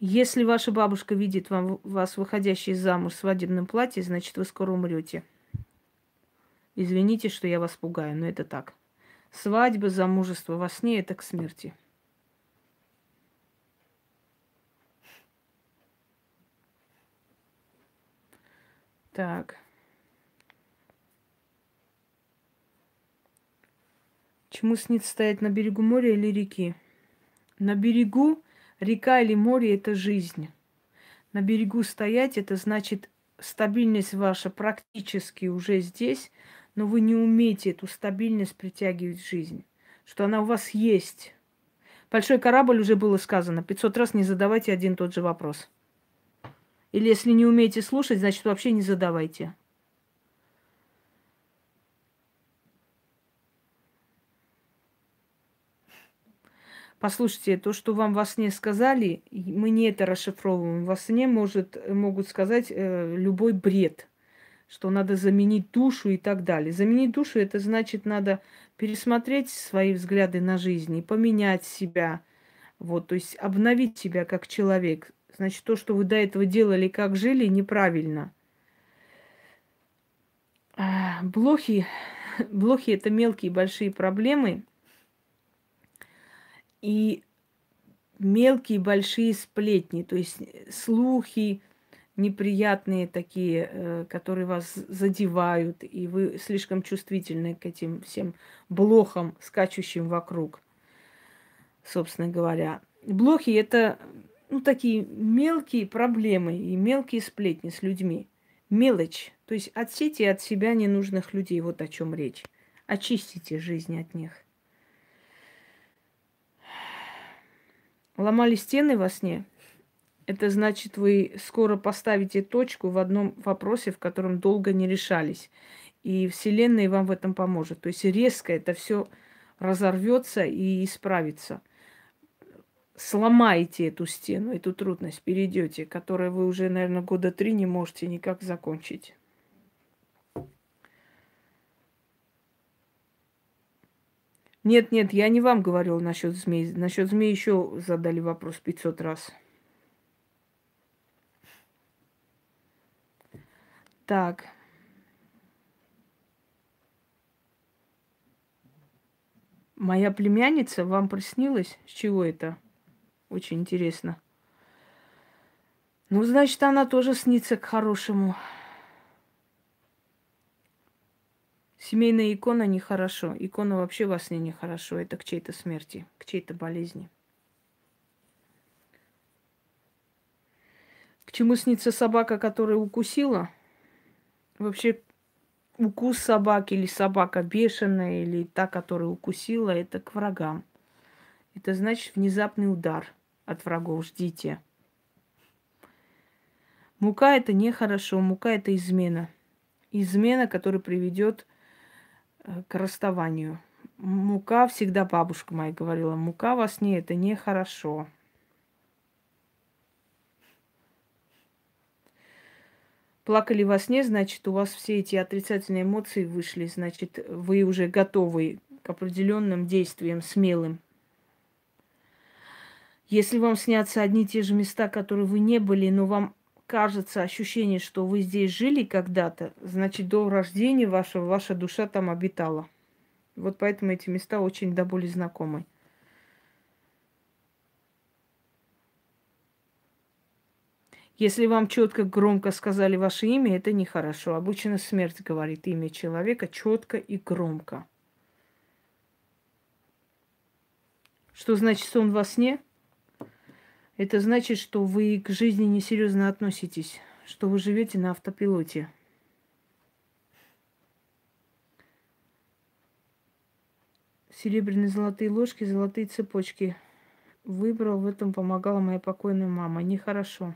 Если ваша бабушка видит вам, вас выходящей замуж в свадебном платье, значит, вы скоро умрете. Извините, что я вас пугаю, но это так. Свадьба, замужество во сне – это к смерти. Так. Чему снится стоять на берегу моря или реки? На берегу река или море – это жизнь. На берегу стоять – это значит стабильность ваша практически уже здесь, но вы не умеете эту стабильность притягивать в жизнь, что она у вас есть. Большой корабль уже было сказано, 500 раз не задавайте один тот же вопрос. Или если не умеете слушать, значит вообще не задавайте. Послушайте, то, что вам во сне сказали, мы не это расшифровываем. Во сне может, могут сказать э, любой бред, что надо заменить душу и так далее. Заменить душу это значит, надо пересмотреть свои взгляды на жизнь и поменять себя. Вот, то есть обновить себя как человек. Значит, то, что вы до этого делали, как жили, неправильно. А, блохи, блохи это мелкие большие проблемы, и мелкие большие сплетни, то есть слухи неприятные такие, э, которые вас задевают, и вы слишком чувствительны к этим всем блохам, скачущим вокруг, собственно говоря. Блохи – это ну, такие мелкие проблемы и мелкие сплетни с людьми. Мелочь. То есть отсейте от себя ненужных людей. Вот о чем речь. Очистите жизнь от них. Ломали стены во сне. Это значит, вы скоро поставите точку в одном вопросе, в котором долго не решались. И Вселенная вам в этом поможет. То есть резко это все разорвется и исправится. Сломаете эту стену, эту трудность, перейдете, которую вы уже, наверное, года три не можете никак закончить. Нет, нет, я не вам говорил насчет змей. Насчет змей еще задали вопрос 500 раз. Так. Моя племянница вам приснилась? С чего это? Очень интересно. Ну, значит, она тоже снится к хорошему. Семейная икона нехорошо. Икона вообще во сне нехорошо. Это к чьей-то смерти, к чьей-то болезни. К чему снится собака, которая укусила? Вообще, укус собаки или собака бешеная, или та, которая укусила, это к врагам. Это значит внезапный удар от врагов. Ждите. Мука это нехорошо. Мука это измена. Измена, которая приведет Э, к расставанию. Мука всегда бабушка моя говорила, мука во сне это нехорошо. Плакали во сне, значит, у вас все эти отрицательные эмоции вышли, значит, вы уже готовы к определенным действиям, смелым. Если вам снятся одни и те же места, которые вы не были, но вам кажется ощущение, что вы здесь жили когда-то, значит, до рождения вашего ваша душа там обитала. Вот поэтому эти места очень до боли знакомы. Если вам четко, громко сказали ваше имя, это нехорошо. Обычно смерть говорит имя человека четко и громко. Что значит сон во сне? Это значит, что вы к жизни несерьезно относитесь, что вы живете на автопилоте. Серебряные золотые ложки, золотые цепочки. Выбрал, в этом помогала моя покойная мама. Нехорошо.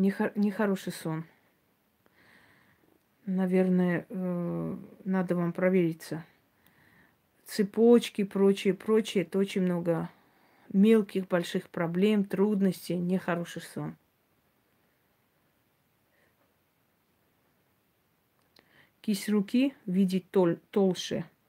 Нехор- нехороший сон. Наверное, э- надо вам провериться. Цепочки, прочее, прочее. Это очень много мелких, больших проблем, трудностей, нехороший сон. Кисть руки видеть тол- толще –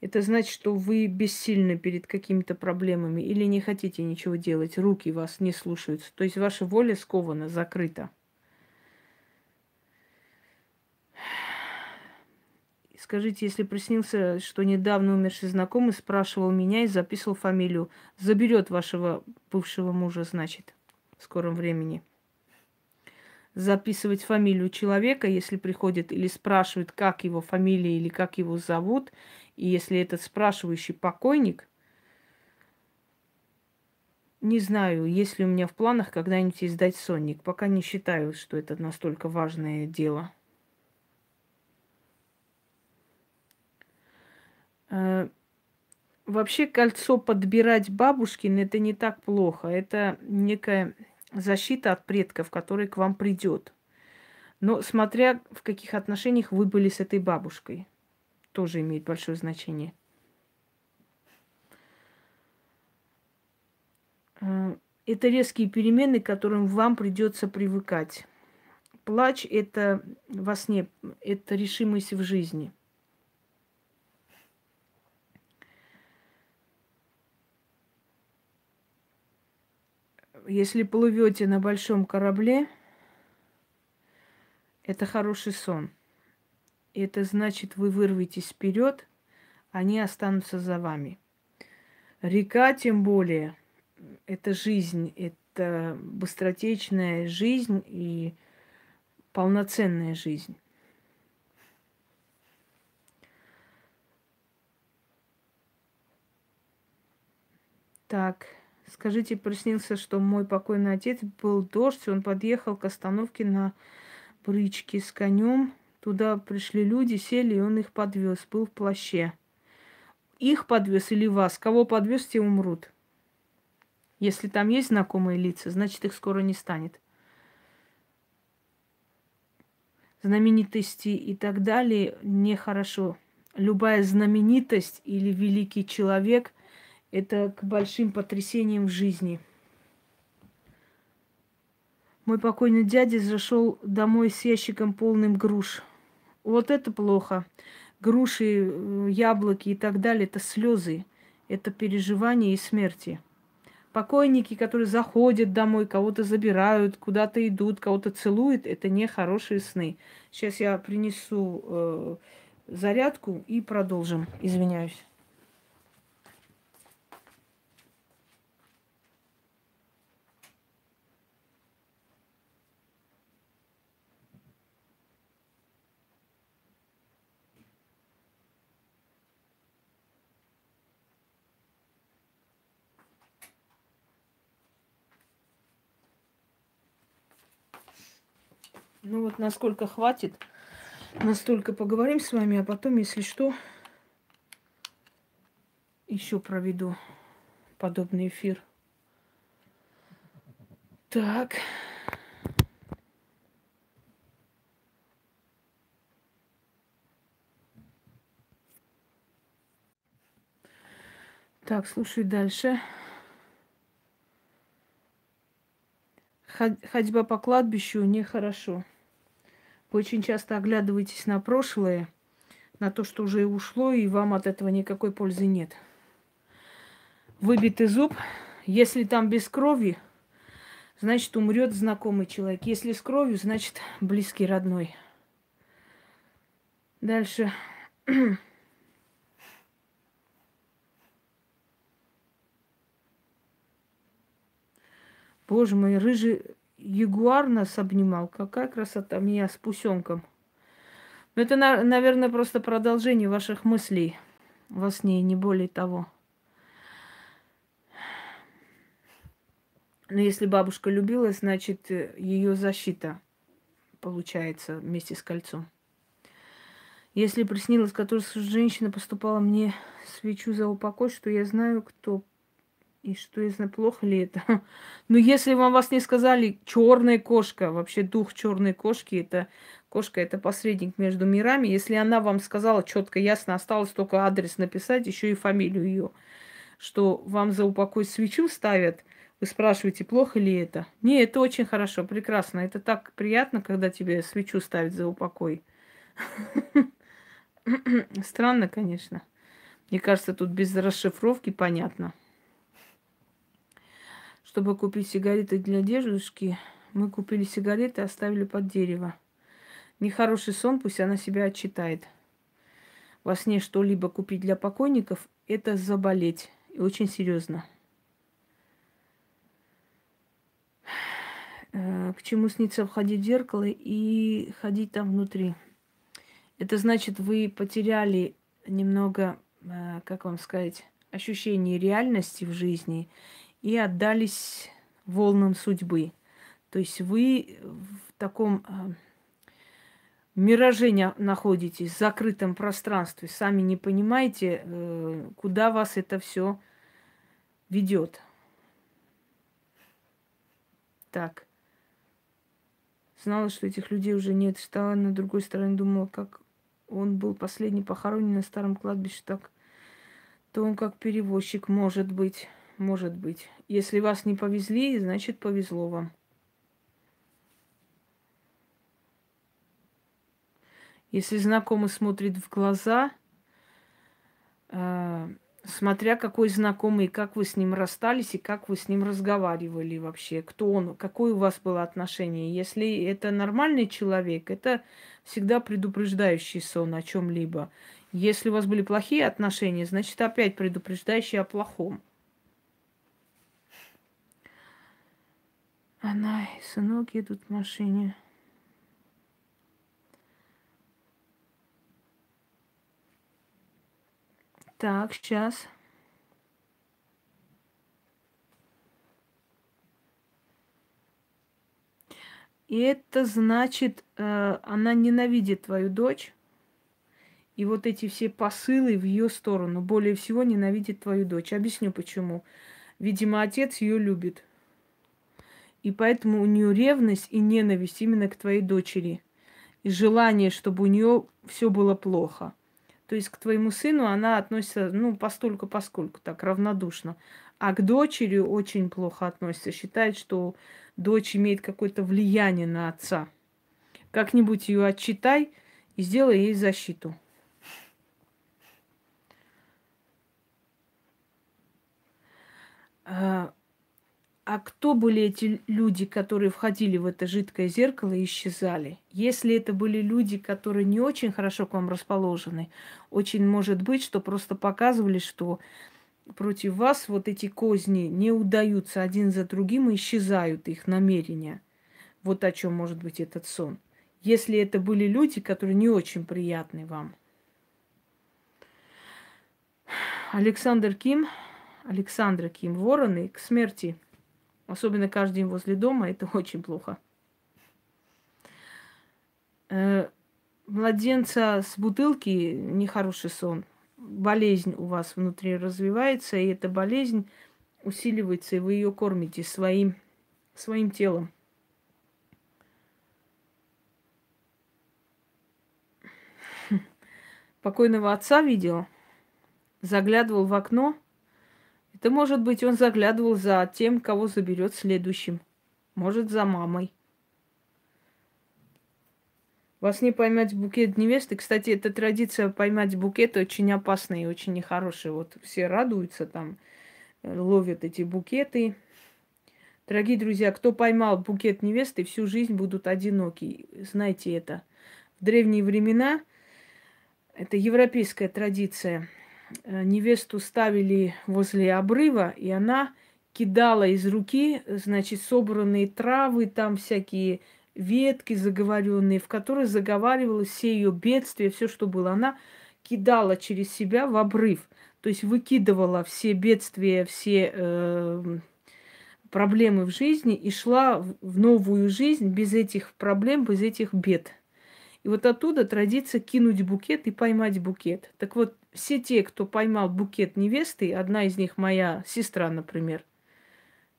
это значит, что вы бессильны перед какими-то проблемами или не хотите ничего делать, руки вас не слушаются. То есть ваша воля скована, закрыта. Скажите, если приснился, что недавно умерший знакомый спрашивал меня и записывал фамилию, заберет вашего бывшего мужа, значит, в скором времени. Записывать фамилию человека, если приходит или спрашивает, как его фамилия или как его зовут, и если этот спрашивающий покойник, не знаю, есть ли у меня в планах когда-нибудь издать сонник. Пока не считаю, что это настолько важное дело. Э, вообще кольцо подбирать бабушкин это не так плохо. Это некая защита от предков, который к вам придет. Но смотря в каких отношениях вы были с этой бабушкой тоже имеет большое значение. Э, это резкие перемены, к которым вам придется привыкать. Плач – это во сне, это решимость в жизни. Если плывете на большом корабле, это хороший сон – это значит, вы вырветесь вперед, они останутся за вами. Река, тем более, это жизнь, это быстротечная жизнь и полноценная жизнь. Так, скажите, приснился, что мой покойный отец был дождь, он подъехал к остановке на брычке с конем, Туда пришли люди, сели, и он их подвез, был в плаще. Их подвез или вас? Кого подвез, те умрут. Если там есть знакомые лица, значит их скоро не станет. Знаменитости и так далее нехорошо. Любая знаменитость или великий человек – это к большим потрясениям в жизни. Мой покойный дядя зашел домой с ящиком полным груш – вот это плохо. Груши, э, яблоки и так далее – это слезы, это переживания и смерти. Покойники, которые заходят домой, кого-то забирают, куда-то идут, кого-то целуют, это не хорошие сны. Сейчас я принесу э, зарядку и продолжим. Извиняюсь. Ну вот насколько хватит, настолько поговорим с вами, а потом, если что, еще проведу подобный эфир. Так. Так, слушай дальше. Ходьба по кладбищу нехорошо. Вы очень часто оглядываетесь на прошлое, на то, что уже ушло, и вам от этого никакой пользы нет. Выбитый зуб, если там без крови, значит умрет знакомый человек. Если с кровью, значит близкий родной. Дальше. Боже мой, рыжий ягуар нас обнимал. Какая красота меня с пусенком. Ну, это, наверное, просто продолжение ваших мыслей во сне, не более того. Но если бабушка любила, значит, ее защита получается вместе с кольцом. Если приснилось, которая женщина поступала мне свечу за упокой, что я знаю, кто и что я знаю, плохо ли это? Но если вам вас не сказали, черная кошка, вообще дух черной кошки, это кошка, это посредник между мирами. Если она вам сказала четко, ясно, осталось только адрес написать, еще и фамилию ее, что вам за упокой свечу ставят, вы спрашиваете, плохо ли это? Не, это очень хорошо, прекрасно. Это так приятно, когда тебе свечу ставят за упокой. Странно, конечно. Мне кажется, тут без расшифровки понятно. Чтобы купить сигареты для дедушки, мы купили сигареты оставили под дерево. Нехороший сон, пусть она себя отчитает. Во сне что-либо купить для покойников – это заболеть. И очень серьезно. Э, к чему снится входить в зеркало и ходить там внутри. Это значит, вы потеряли немного, э, как вам сказать, ощущение реальности в жизни и отдались волнам судьбы. То есть вы в таком э, мираже находитесь, в закрытом пространстве, сами не понимаете, э, куда вас это все ведет. Так. Знала, что этих людей уже нет. Стала на другой стороне, думала, как он был последний похоронен на старом кладбище, так то он как перевозчик может быть. Может быть. Если вас не повезли, значит повезло вам. Если знакомый смотрит в глаза, э, смотря какой знакомый, как вы с ним расстались и как вы с ним разговаривали вообще, кто он, какое у вас было отношение. Если это нормальный человек, это всегда предупреждающий сон о чем-либо. Если у вас были плохие отношения, значит опять предупреждающий о плохом. Она и сынок едут в машине. Так, сейчас. И это значит, э, она ненавидит твою дочь. И вот эти все посылы в ее сторону более всего ненавидит твою дочь. Объясню почему. Видимо, отец ее любит. И поэтому у нее ревность и ненависть именно к твоей дочери. И желание, чтобы у нее все было плохо. То есть к твоему сыну она относится, ну, постольку поскольку, так, равнодушно. А к дочери очень плохо относится. Считает, что дочь имеет какое-то влияние на отца. Как-нибудь ее отчитай и сделай ей защиту. А, кто были эти люди, которые входили в это жидкое зеркало и исчезали? Если это были люди, которые не очень хорошо к вам расположены, очень может быть, что просто показывали, что против вас вот эти козни не удаются один за другим и исчезают их намерения. Вот о чем может быть этот сон. Если это были люди, которые не очень приятны вам. Александр Ким, Александра Ким, вороны к смерти – Особенно каждый день возле дома, это очень плохо. Э, младенца с бутылки нехороший сон. Болезнь у вас внутри развивается, и эта болезнь усиливается, и вы ее кормите своим, своим телом. Покойного отца видел, заглядывал в окно – это может быть, он заглядывал за тем, кого заберет следующим. может, за мамой. Во сне поймать букет невесты. Кстати, эта традиция поймать букет очень опасная и очень нехорошая. Вот все радуются там, э, ловят эти букеты. Дорогие друзья, кто поймал букет невесты, всю жизнь будут одиноки. Знайте это. В древние времена, это европейская традиция, невесту ставили возле обрыва, и она кидала из руки, значит, собранные травы, там всякие ветки заговоренные, в которых заговаривалось все ее бедствия, все, что было. Она кидала через себя в обрыв, то есть выкидывала все бедствия, все э, проблемы в жизни и шла в новую жизнь без этих проблем, без этих бед. И вот оттуда традиция кинуть букет и поймать букет. Так вот, все те, кто поймал букет невесты, одна из них моя сестра, например,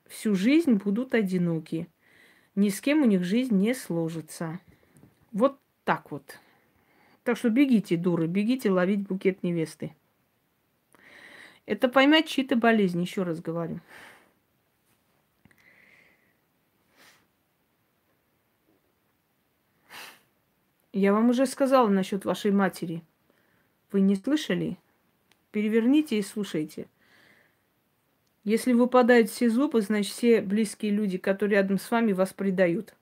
всю жизнь будут одиноки ни с кем у них жизнь не сложится. Вот так вот. Так что бегите, дуры, бегите ловить букет невесты. Это поймать чьи-то болезни, еще раз говорю. Я вам уже сказала насчет вашей матери. Вы не слышали? Переверните и слушайте. Если выпадают все зубы, значит, все близкие люди, которые рядом с вами, вас предают.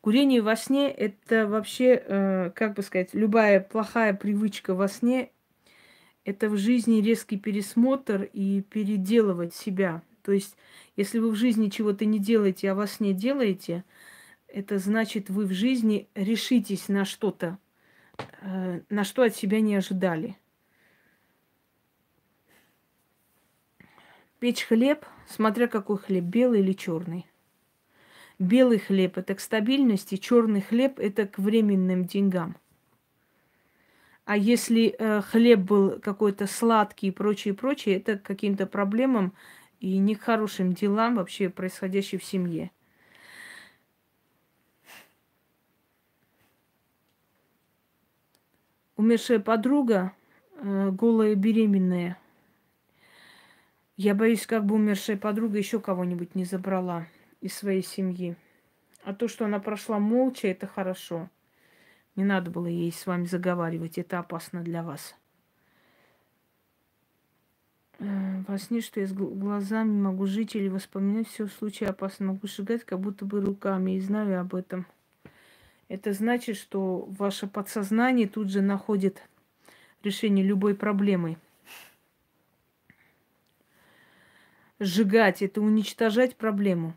Курение во сне – это вообще, э, как бы сказать, любая плохая привычка во сне – это в жизни резкий пересмотр и переделывать себя. То есть, если вы в жизни чего-то не делаете, а во сне делаете, это значит, вы в жизни решитесь на что-то, на что от себя не ожидали – Печь хлеб, смотря какой хлеб, белый или черный. Белый хлеб – это к стабильности, черный хлеб – это к временным деньгам. А если э, хлеб был какой-то сладкий и прочее, прочее, это к каким-то проблемам и не к хорошим делам вообще происходящим в семье. Умершая подруга, э, голая беременная – я боюсь, как бы умершая подруга еще кого-нибудь не забрала из своей семьи. А то, что она прошла молча, это хорошо. Не надо было ей с вами заговаривать, это опасно для вас. Э, во сне, что я с глазами могу жить или воспоминать все в случае опасно, могу шагать, как будто бы руками, и знаю об этом. Это значит, что ваше подсознание тут же находит решение любой проблемы – сжигать, это уничтожать проблему.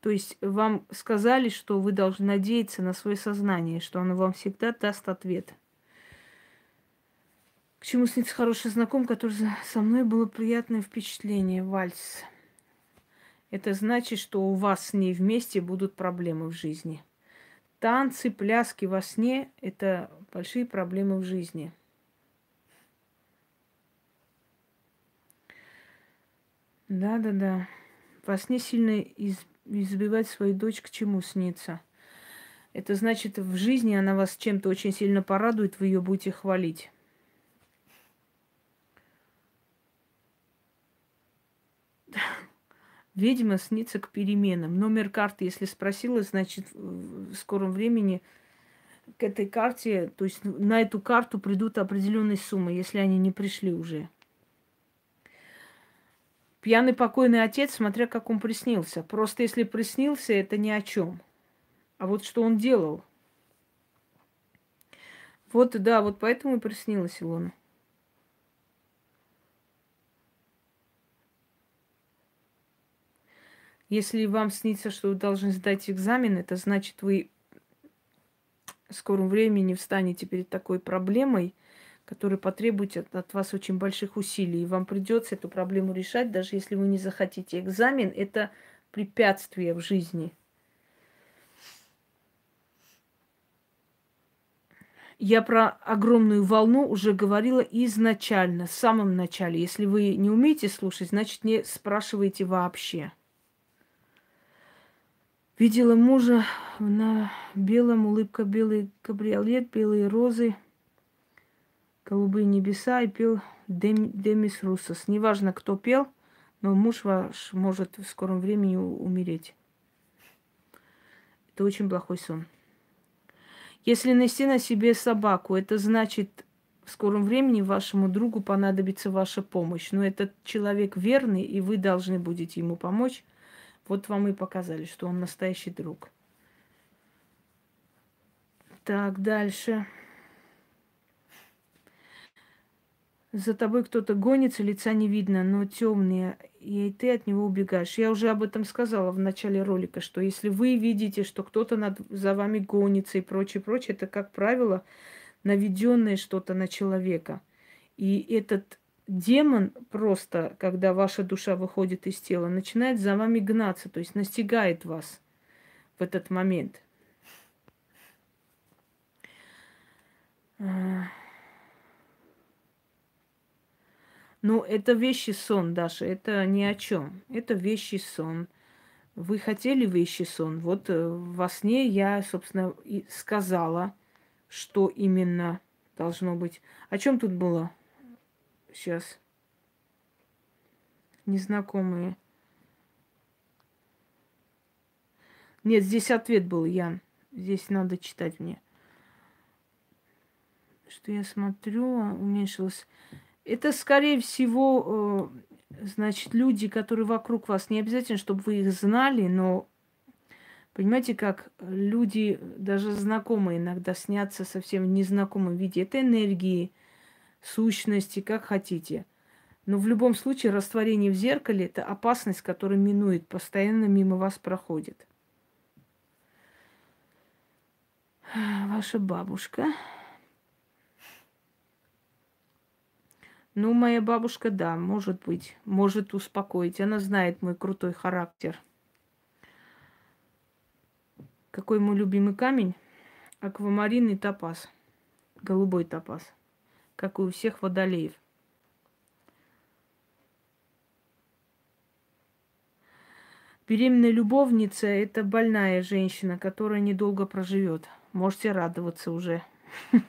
То есть вам сказали, что вы должны надеяться на свое сознание, что оно вам всегда даст ответ. К чему снится хороший знаком, который со мной было приятное впечатление, вальс. Это значит, что у вас с ней вместе будут проблемы в жизни. Танцы, пляски во сне – это большие проблемы в жизни – Да, да, да. Во сне сильно из, избивать свою дочь к чему снится. Это значит, в жизни она вас чем-то очень сильно порадует, вы ее будете хвалить. Ведьма снится к переменам. Номер карты, если спросила, значит, в скором времени к этой карте, то есть на эту карту придут определенные суммы, если они не пришли уже. Пьяный покойный отец, смотря как он приснился. Просто если приснился, это ни о чем. А вот что он делал. Вот, да, вот поэтому и приснилось Илона. Если вам снится, что вы должны сдать экзамен, это значит, вы в скором времени встанете перед такой проблемой – который потребует от, от вас очень больших усилий. И вам придется эту проблему решать, даже если вы не захотите. Экзамен – это препятствие в жизни. Я про огромную волну уже говорила изначально, в самом начале. Если вы не умеете слушать, значит, не спрашивайте вообще. Видела мужа на белом, улыбка белый кабриолет, белые розы – голубые небеса и пел Дем, Демис Руссос. Неважно, кто пел, Но муж ваш может в скором времени умереть. Это очень плохой сон. Если нести на себе собаку, это значит, в скором времени вашему другу понадобится ваша помощь. Но этот человек верный, и вы должны будете ему помочь. Вот вам и показали, что он настоящий друг. Так, дальше. За тобой кто-то гонится, лица не видно, но темные, и ты от него убегаешь. Я уже об этом сказала в начале ролика, что если вы видите, что кто-то над, за вами гонится и прочее, прочее, это, как правило, наведенное что-то на человека. И этот демон просто, когда ваша душа выходит из тела, начинает за вами гнаться, то есть настигает вас в этот момент. Ну, это вещи сон, Даша, это ни о чем. Это вещи сон. Вы хотели вещи сон. Вот э, во сне я, собственно, и сказала, что именно должно быть. О чем тут было? Сейчас. Незнакомые. Нет, здесь ответ был, Ян. Здесь надо читать мне. Что я смотрю, уменьшилось. Это, скорее всего, э, значит, люди, которые вокруг вас. Не обязательно, чтобы вы их знали, но понимаете, как люди, даже знакомые, иногда снятся совсем в незнакомом виде. Это энергии, сущности, как хотите. Но в любом случае растворение в зеркале – это опасность, которая минует, постоянно мимо вас проходит. Ваша бабушка. Ну, моя бабушка, да, может быть, может успокоить. Она знает мой крутой характер. Какой мой любимый камень? Аквамарин и топаз. Голубой топаз. Как и у всех водолеев. Беременная любовница – это больная женщина, которая недолго проживет. Можете радоваться уже.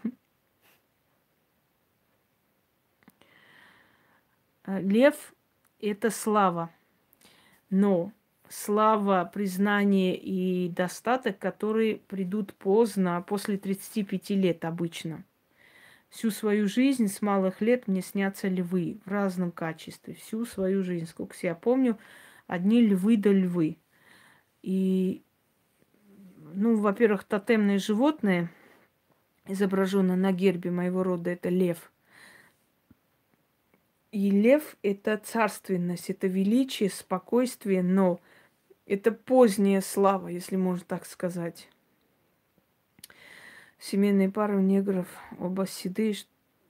Лев – это слава. Но слава, признание и достаток, которые придут поздно, после 35 лет обычно. Всю свою жизнь с малых лет мне снятся львы в разном качестве. Всю свою жизнь, сколько я помню, одни львы да львы. И, ну, во-первых, тотемные животные, изображенные на гербе моего рода, это лев. И лев – это царственность, это величие, спокойствие, но это поздняя слава, если можно так сказать. Семейные пары негров оба седые,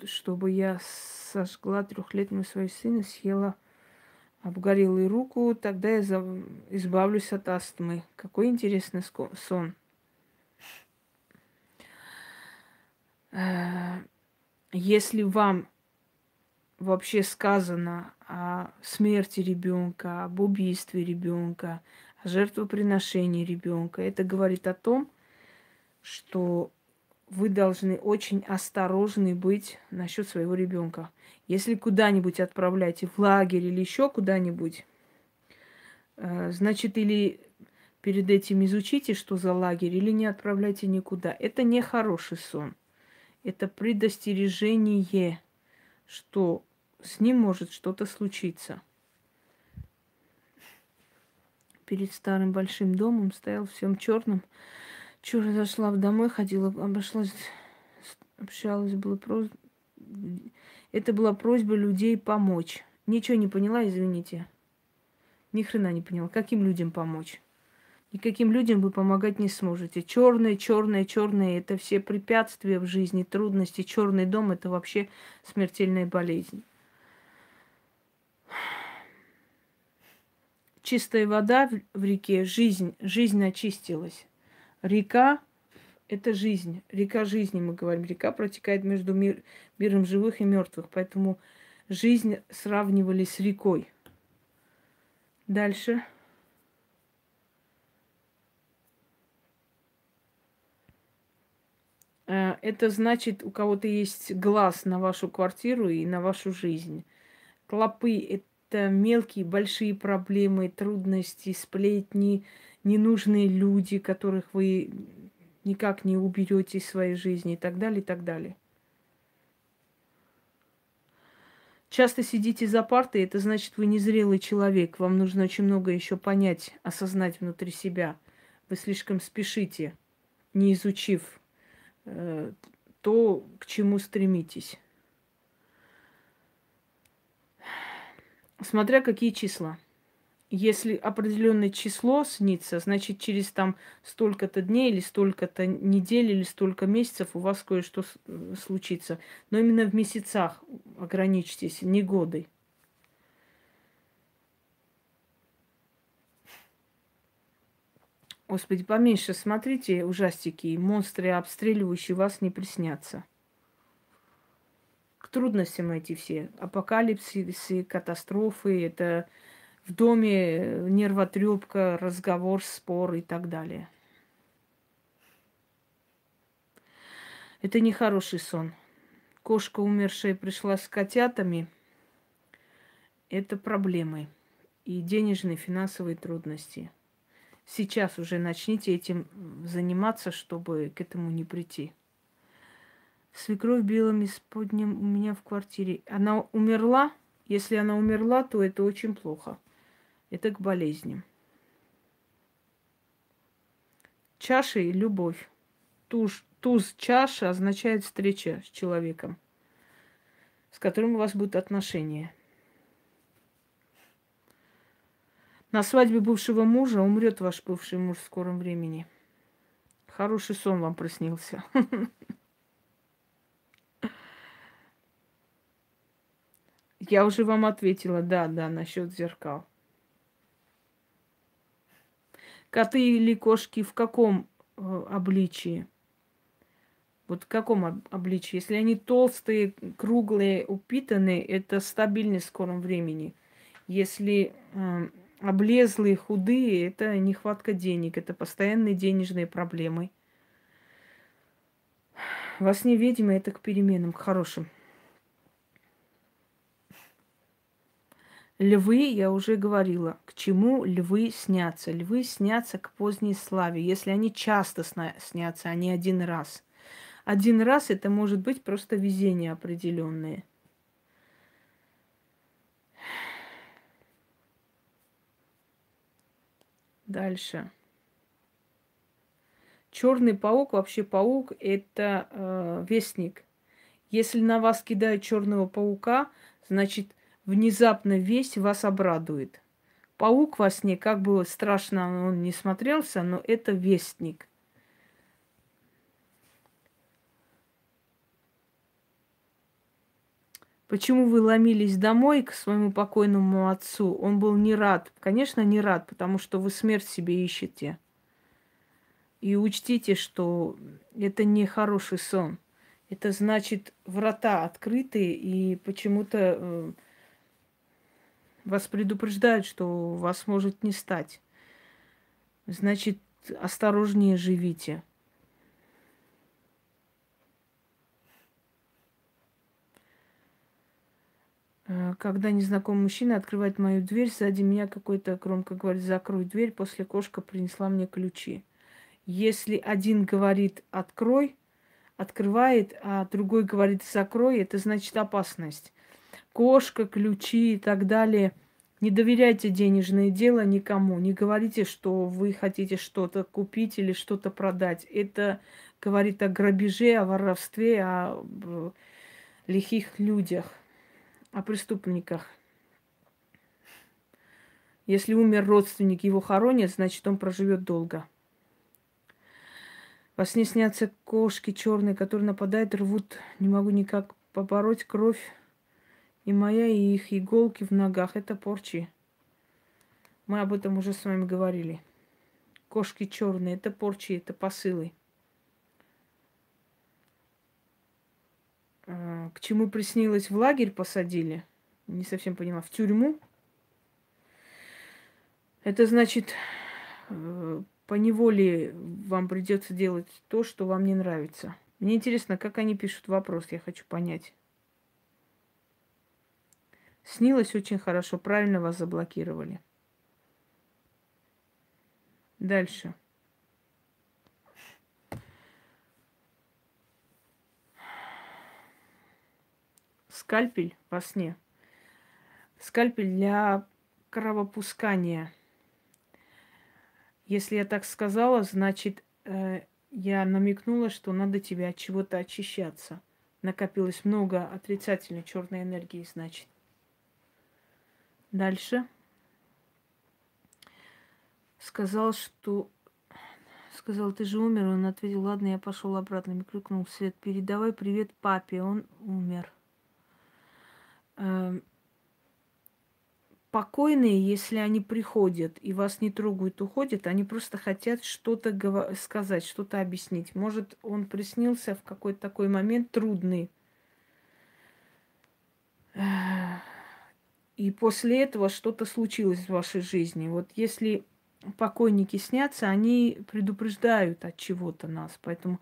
чтобы я сожгла трехлетнего своего сына, съела обгорелую руку, тогда я избавлюсь от астмы. Какой интересный сон. Э, если вам вообще сказано о смерти ребенка, об убийстве ребенка, о жертвоприношении ребенка, это говорит о том, что вы должны очень осторожны быть насчет своего ребенка. Если куда-нибудь отправляете в лагерь или еще куда-нибудь, э, значит, или перед этим изучите, что за лагерь, или не отправляйте никуда. Это не хороший сон. Это предостережение, что с ним может что-то случиться. Перед старым большим домом стоял всем черным. Чура зашла в домой, ходила, обошлась, общалась, было просто... Это была просьба людей помочь. Ничего не поняла, извините. Ни хрена не поняла. Каким людям помочь? Никаким людям вы помогать не сможете. Черное, черное, черное – это все препятствия в жизни, трудности. Черный дом – это вообще смертельная болезнь. чистая вода в реке, жизнь, жизнь очистилась. Река – это жизнь, река жизни, мы говорим. Река протекает между мир, миром живых и мертвых, поэтому жизнь сравнивали с рекой. Дальше. Э, это значит, у кого-то есть глаз на вашу квартиру и на вашу жизнь. Клопы какие-то мелкие, большие проблемы, трудности, сплетни, ненужные люди, которых вы никак не уберете из своей жизни и так далее, и так далее. Часто сидите за партой, это значит, вы незрелый человек. Вам нужно очень много еще понять, осознать внутри себя. Вы слишком спешите, не изучив э, то, к чему стремитесь. Смотря какие числа. Если определенное число снится, значит, через там столько-то дней или столько-то недель или столько месяцев у вас кое-что случится. Но именно в месяцах ограничьтесь, не годы. Господи, поменьше смотрите ужастики, монстры, обстреливающие вас, не приснятся трудностям эти все. Апокалипсисы, катастрофы, это в доме нервотрепка, разговор, спор и так далее. Это не хороший сон. Кошка, умершая, пришла с котятами. Это проблемы и денежные, финансовые трудности. Сейчас уже начните этим заниматься, чтобы к этому не прийти. Свекровь белым исподним у меня в квартире. Она умерла? Если она умерла, то это очень плохо. Это к болезням. Чаша и любовь. Туз, туз чаша означает встреча с человеком, с которым у вас будут отношения. На свадьбе бывшего мужа умрет ваш бывший муж в скором времени. Хороший сон вам приснился. Я уже вам ответила, да, да, насчет зеркал. Коты или кошки в каком э, обличии? Вот в каком об- обличии? Если они толстые, круглые, упитанные, это стабильность в скором времени. Если э, облезлые, худые, это нехватка денег, это постоянные денежные проблемы. Во сне ведьмы это к переменам, к хорошим. Львы, я уже говорила, к чему львы снятся. Львы снятся к поздней славе, если они часто снятся, а не один раз. Один раз это может быть просто везение определенное. Дальше. Черный паук, вообще паук, это э, вестник. Если на вас кидают черного паука, значит внезапно весь вас обрадует. Паук во сне, как бы страшно он не смотрелся, но это вестник. Почему вы ломились домой к своему покойному отцу? Он был не рад. Конечно, не рад, потому что вы смерть себе ищете. И учтите, что это не хороший сон. Это значит, врата открыты, и почему-то э, вас предупреждают, что вас может не стать. Значит, осторожнее живите. Э, когда незнакомый мужчина открывает мою дверь, сзади меня какой-то громко говорит, закрой дверь, после кошка принесла мне ключи. Если один говорит открой, открывает, а другой говорит закрой, это значит опасность кошка, ключи и так далее. Не доверяйте денежное дело никому. Не говорите, что вы хотите что-то купить или что-то продать. Это говорит о грабеже, о воровстве, о лихих людях, о преступниках. Если умер родственник, его хоронят, значит, он проживет долго. Во сне снятся кошки черные, которые нападают, рвут. Не могу никак побороть кровь и моя, и их иголки в ногах – это порчи. Мы об этом уже с вами говорили. Кошки черные – это порчи, это посылы. А, к чему приснилось в лагерь посадили? Не совсем поняла. В тюрьму? Это значит, э, по неволе вам придется делать то, что вам не нравится. Мне интересно, как они пишут вопрос, я хочу понять. Снилось очень хорошо, правильно вас заблокировали. Дальше. Скальпель во сне. Скальпель для кровопускания. Если я так сказала, значит, э, я намекнула, что надо тебе от чего-то очищаться. Накопилось много отрицательной черной энергии, значит. Дальше. Сказал, что... Сказал, ты же умер. Он ответил, ладно, я пошел обратно. Мне крикнул Свет, передавай привет папе, он умер. Эм, покойные, если они приходят и вас не трогают, уходят, они просто хотят что-то сказать, что-то объяснить. Может, он приснился в какой-то такой момент трудный. И после этого что-то случилось в вашей жизни. Вот если покойники снятся, они предупреждают от чего-то нас. Поэтому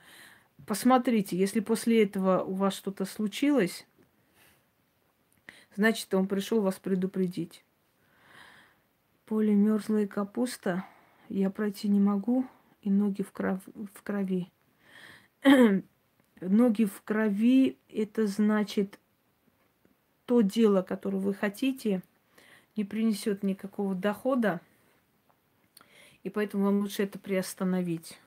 посмотрите, если после этого у вас что-то случилось, значит, он пришел вас предупредить. Поле мерзлая капуста, я пройти не могу, и ноги в, кров... в крови. ноги в крови – это значит, то дело, которое вы хотите, не принесет никакого дохода, и поэтому вам лучше это приостановить.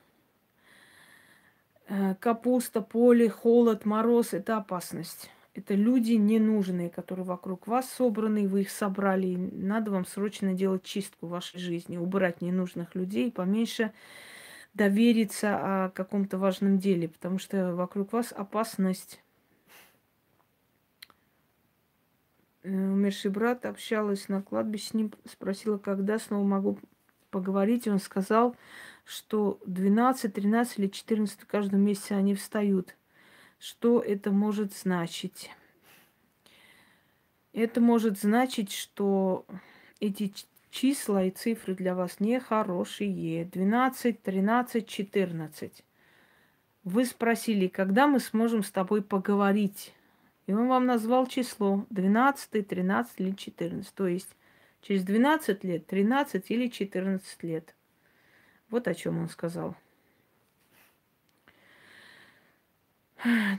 Э, капуста, поле, холод, мороз – это опасность. Это люди ненужные, которые вокруг вас собраны, вы их собрали. И надо вам срочно делать чистку в вашей жизни, убрать ненужных людей, поменьше довериться о каком-то важном деле, потому что вокруг вас опасность. Э, умерший брат общалась на кладбище с ним, спросила, когда снова могу поговорить. Он сказал, что 12, 13 или 14 в каждом они встают – что это может значить? Это может значить, что эти числа и цифры для вас нехорошие. 12, 13, 14. Вы спросили, когда мы сможем с тобой поговорить? И он вам назвал число 12, 13 или 14. То есть через 12 лет, 13 или 14 лет. Вот о чем он сказал.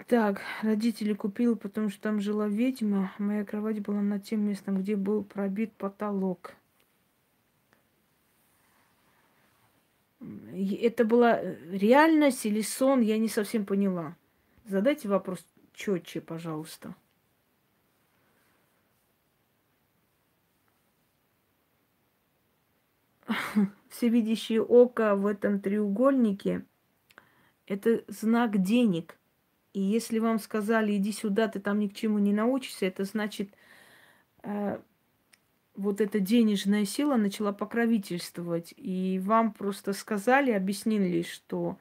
Так, родители купил, потому что там жила ведьма. Моя кровать была над тем местом, где был пробит потолок. Это была э, реальность или сон, я не совсем поняла. Задайте вопрос четче, пожалуйста. Всевидящее око в этом треугольнике – это знак денег – и если вам сказали, иди сюда, ты там ни к чему не научишься, это значит, э, вот эта денежная сила начала покровительствовать. И вам просто сказали, объяснили, что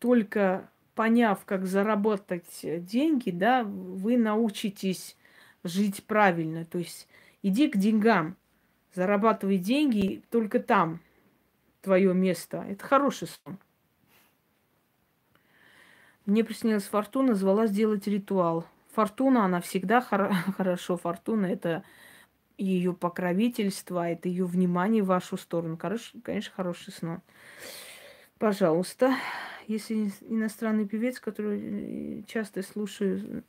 только поняв, как заработать деньги, да, вы научитесь жить правильно. То есть иди к деньгам, зарабатывай деньги, только там твое место. Это хороший сон. Мне приснилась Фортуна, звала сделать ритуал. Фортуна, она всегда хор- хорошо. Фортуна – это ее покровительство, это ее внимание в вашу сторону. Короче, конечно, хороший сон. Пожалуйста, если иностранный певец, который э, часто слушаю,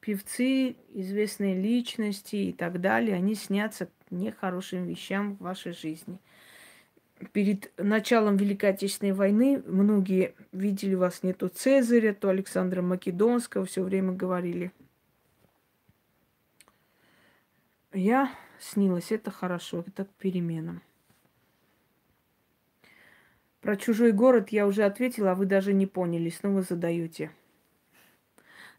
певцы, известные личности и так далее, они снятся нехорошим вещам в вашей жизни – перед началом Великой Отечественной войны многие видели вас не то Цезаря, то Александра Македонского, все время говорили. Я снилась, это хорошо, это к переменам. Про чужой город я уже ответила, а вы даже не поняли, снова задаете.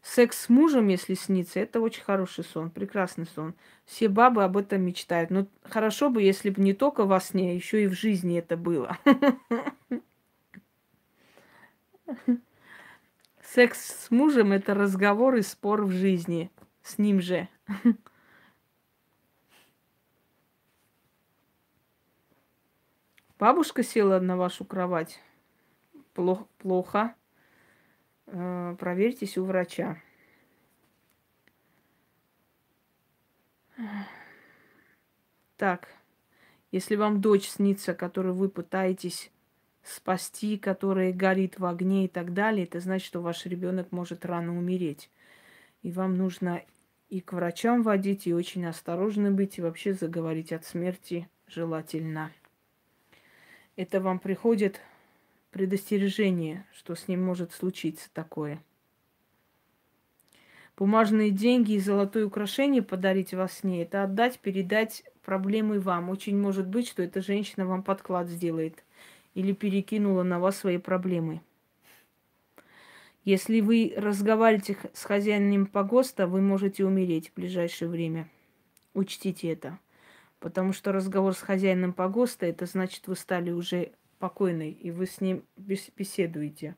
Секс с мужем, если снится, это очень хороший сон, прекрасный сон. Все бабы об этом мечтают. Но хорошо бы, если бы не только во сне, а еще и в жизни это было. Секс с мужем – это разговор и спор в жизни. С ним же. Бабушка села на вашу кровать. Плохо. плохо. Э, проверьтесь у врача. Так, если вам дочь снится, которую вы пытаетесь спасти, которая горит в огне и так далее, это значит, что ваш ребенок может рано умереть. И вам нужно и к врачам водить, и очень осторожно быть, и вообще заговорить от смерти желательно. Это вам приходит предостережение, что с ним может случиться такое. Бумажные деньги и золотое украшение подарить во сне – это отдать, передать проблемы вам. Очень может быть, что эта женщина вам подклад сделает или перекинула на вас свои проблемы. Если вы разговариваете с хозяином погоста, вы можете умереть в ближайшее время. Учтите это. Потому что разговор с хозяином погоста, это значит, вы стали уже покойной, и вы с ним беседуете.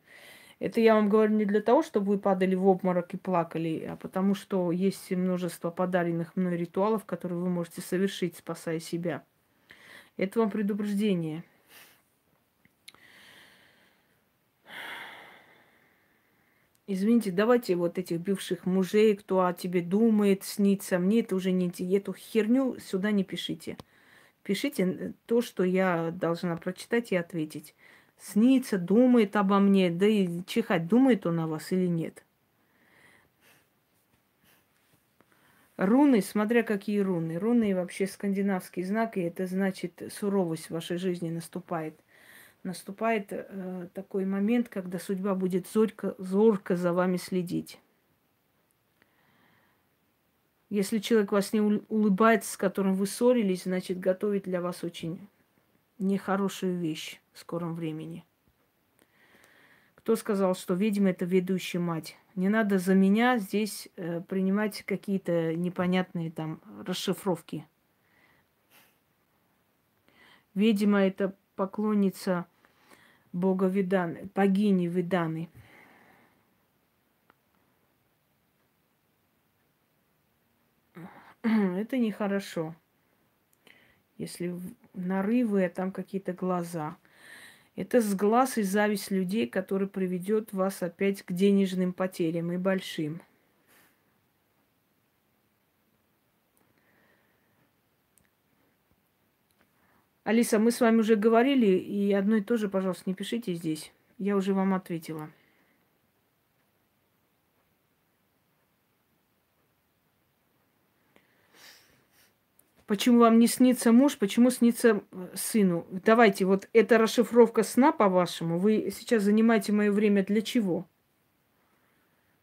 Это я вам говорю не для того, чтобы вы падали в обморок и плакали, а потому что есть множество подаренных мной ритуалов, которые вы можете совершить, спасая себя. Это вам предупреждение. Извините, давайте вот этих бывших мужей, кто о тебе думает, снится, мне это уже не... Эту херню сюда не пишите. Пишите то, что я должна прочитать и ответить снится, думает обо мне, да и чихать, думает он о вас или нет. Руны, смотря какие руны. Руны вообще скандинавский знак, и это значит суровость в вашей жизни наступает. Наступает э, такой момент, когда судьба будет зорко, зорко за вами следить. Если человек вас не улыбается, с которым вы ссорились, значит, готовит для вас очень нехорошую вещь в скором времени. Кто сказал, что ведьма это ведущая мать? Не надо за меня здесь э, принимать какие-то непонятные там расшифровки. Ведьма это поклонница бога Виданы, богини Виданы. Это нехорошо. Если нарывы, а там какие-то глаза. Это сглаз и зависть людей, который приведет вас опять к денежным потерям и большим. Алиса, мы с вами уже говорили, и одно и то же, пожалуйста, не пишите здесь. Я уже вам ответила. Почему вам не снится муж, почему снится э, сыну? Давайте, вот эта расшифровка сна, по-вашему, вы сейчас занимаете мое время для чего?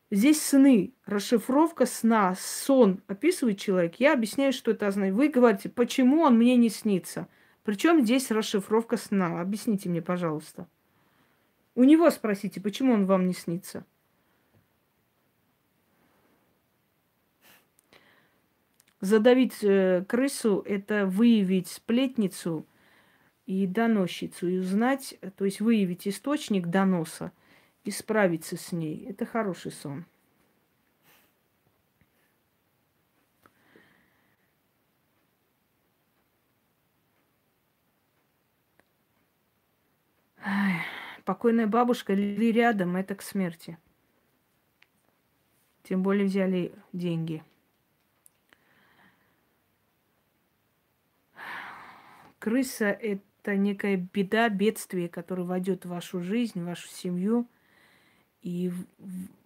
Здесь сны, расшифровка сна, сон описывает человек. Я объясняю, что это означает. Вы говорите, почему он мне не снится? Причем здесь расшифровка сна? Объясните мне, пожалуйста. У него спросите, почему он вам не снится? Задавить э, крысу – это выявить сплетницу и доносчицу, и узнать, то есть выявить источник доноса и справиться с ней. Это хороший сон. Покойная бабушка ли рядом, это к смерти. Тем более взяли деньги – Крыса – это некая беда, бедствие, которое войдет в вашу жизнь, в вашу семью и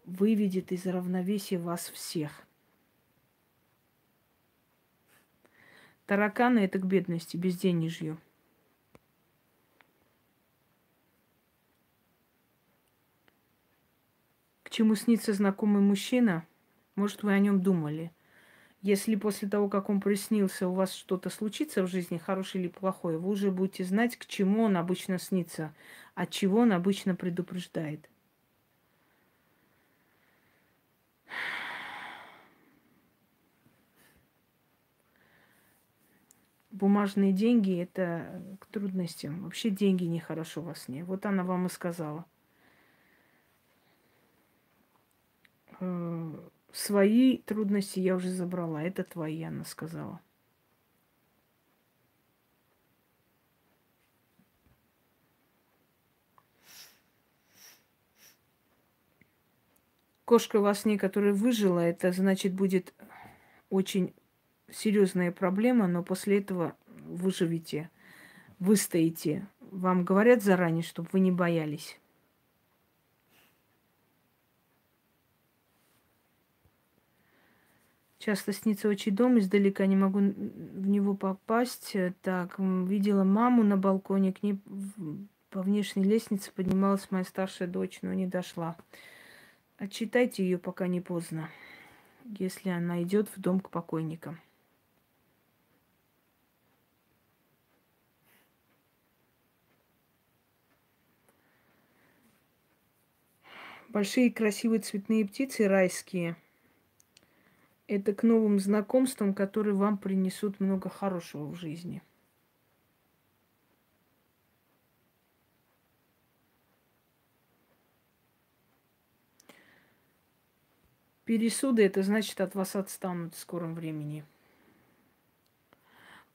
выведет из равновесия вас всех. Тараканы – это к бедности, безденежью. Чему снится знакомый мужчина? Может, вы о нем думали – если после того, как он приснился, у вас что-то случится в жизни, хорошее или плохое, вы уже будете знать, к чему он обычно снится, от чего он обычно предупреждает. Бумажные деньги – это к трудностям. Вообще деньги нехорошо во сне. Вот она вам и сказала э, Свои трудности я уже забрала. Это твои, она сказала. Кошка во сне, которая выжила, это значит будет очень серьезная проблема, но после этого выживете, выстоите. Вам говорят заранее, чтобы вы не боялись. Часто снится очень дом, издалека не могу в него попасть. Так, видела маму на балконе, к ней по внешней лестнице поднималась моя старшая дочь, но не дошла. Отчитайте ее, пока не поздно, если она идет в дом к покойникам. Большие красивые цветные птицы райские – это к новым знакомствам, которые вам принесут много хорошего в жизни. Пересуды это значит от вас отстанут в скором времени.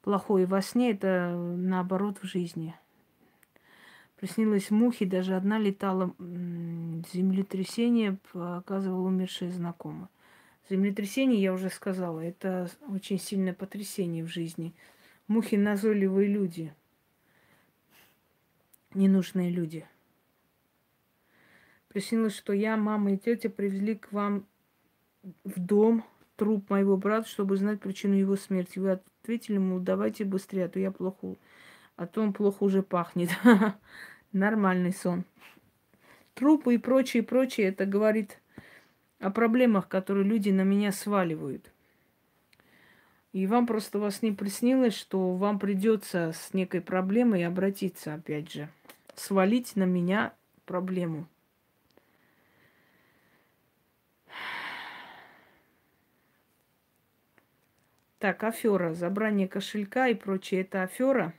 Плохое во сне это наоборот в жизни. Приснилось мухи, даже одна летала землетрясение, показывала умершая знакомая. Землетрясение, я уже сказала, это очень сильное потрясение в жизни. Мухи назойливые люди, ненужные люди. Приснилось, что я, мама и тетя привезли к вам в дом труп моего брата, чтобы знать причину его смерти. Вы ответили ему, давайте быстрее, а то я плохо, а то он плохо уже пахнет. Нормальный сон. Трупы и прочее, прочее, это говорит о проблемах, которые люди на меня сваливают. И вам просто вас не приснилось, что вам придется с некой проблемой обратиться, опять же, свалить на меня проблему. Так, афера, забрание кошелька и прочее, это афера.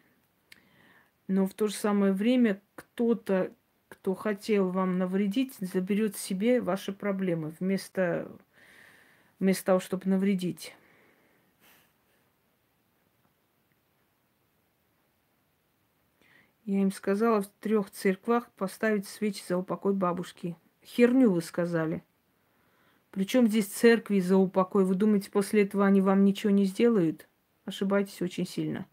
Но в то же самое время кто-то кто хотел вам навредить, заберет себе ваши проблемы вместо, вместо того, чтобы навредить. Я им сказала в трех церквах поставить свечи за упокой бабушки. Херню вы сказали. Причем здесь церкви за упокой? Вы думаете, после этого они вам ничего не сделают? Ошибаетесь очень сильно.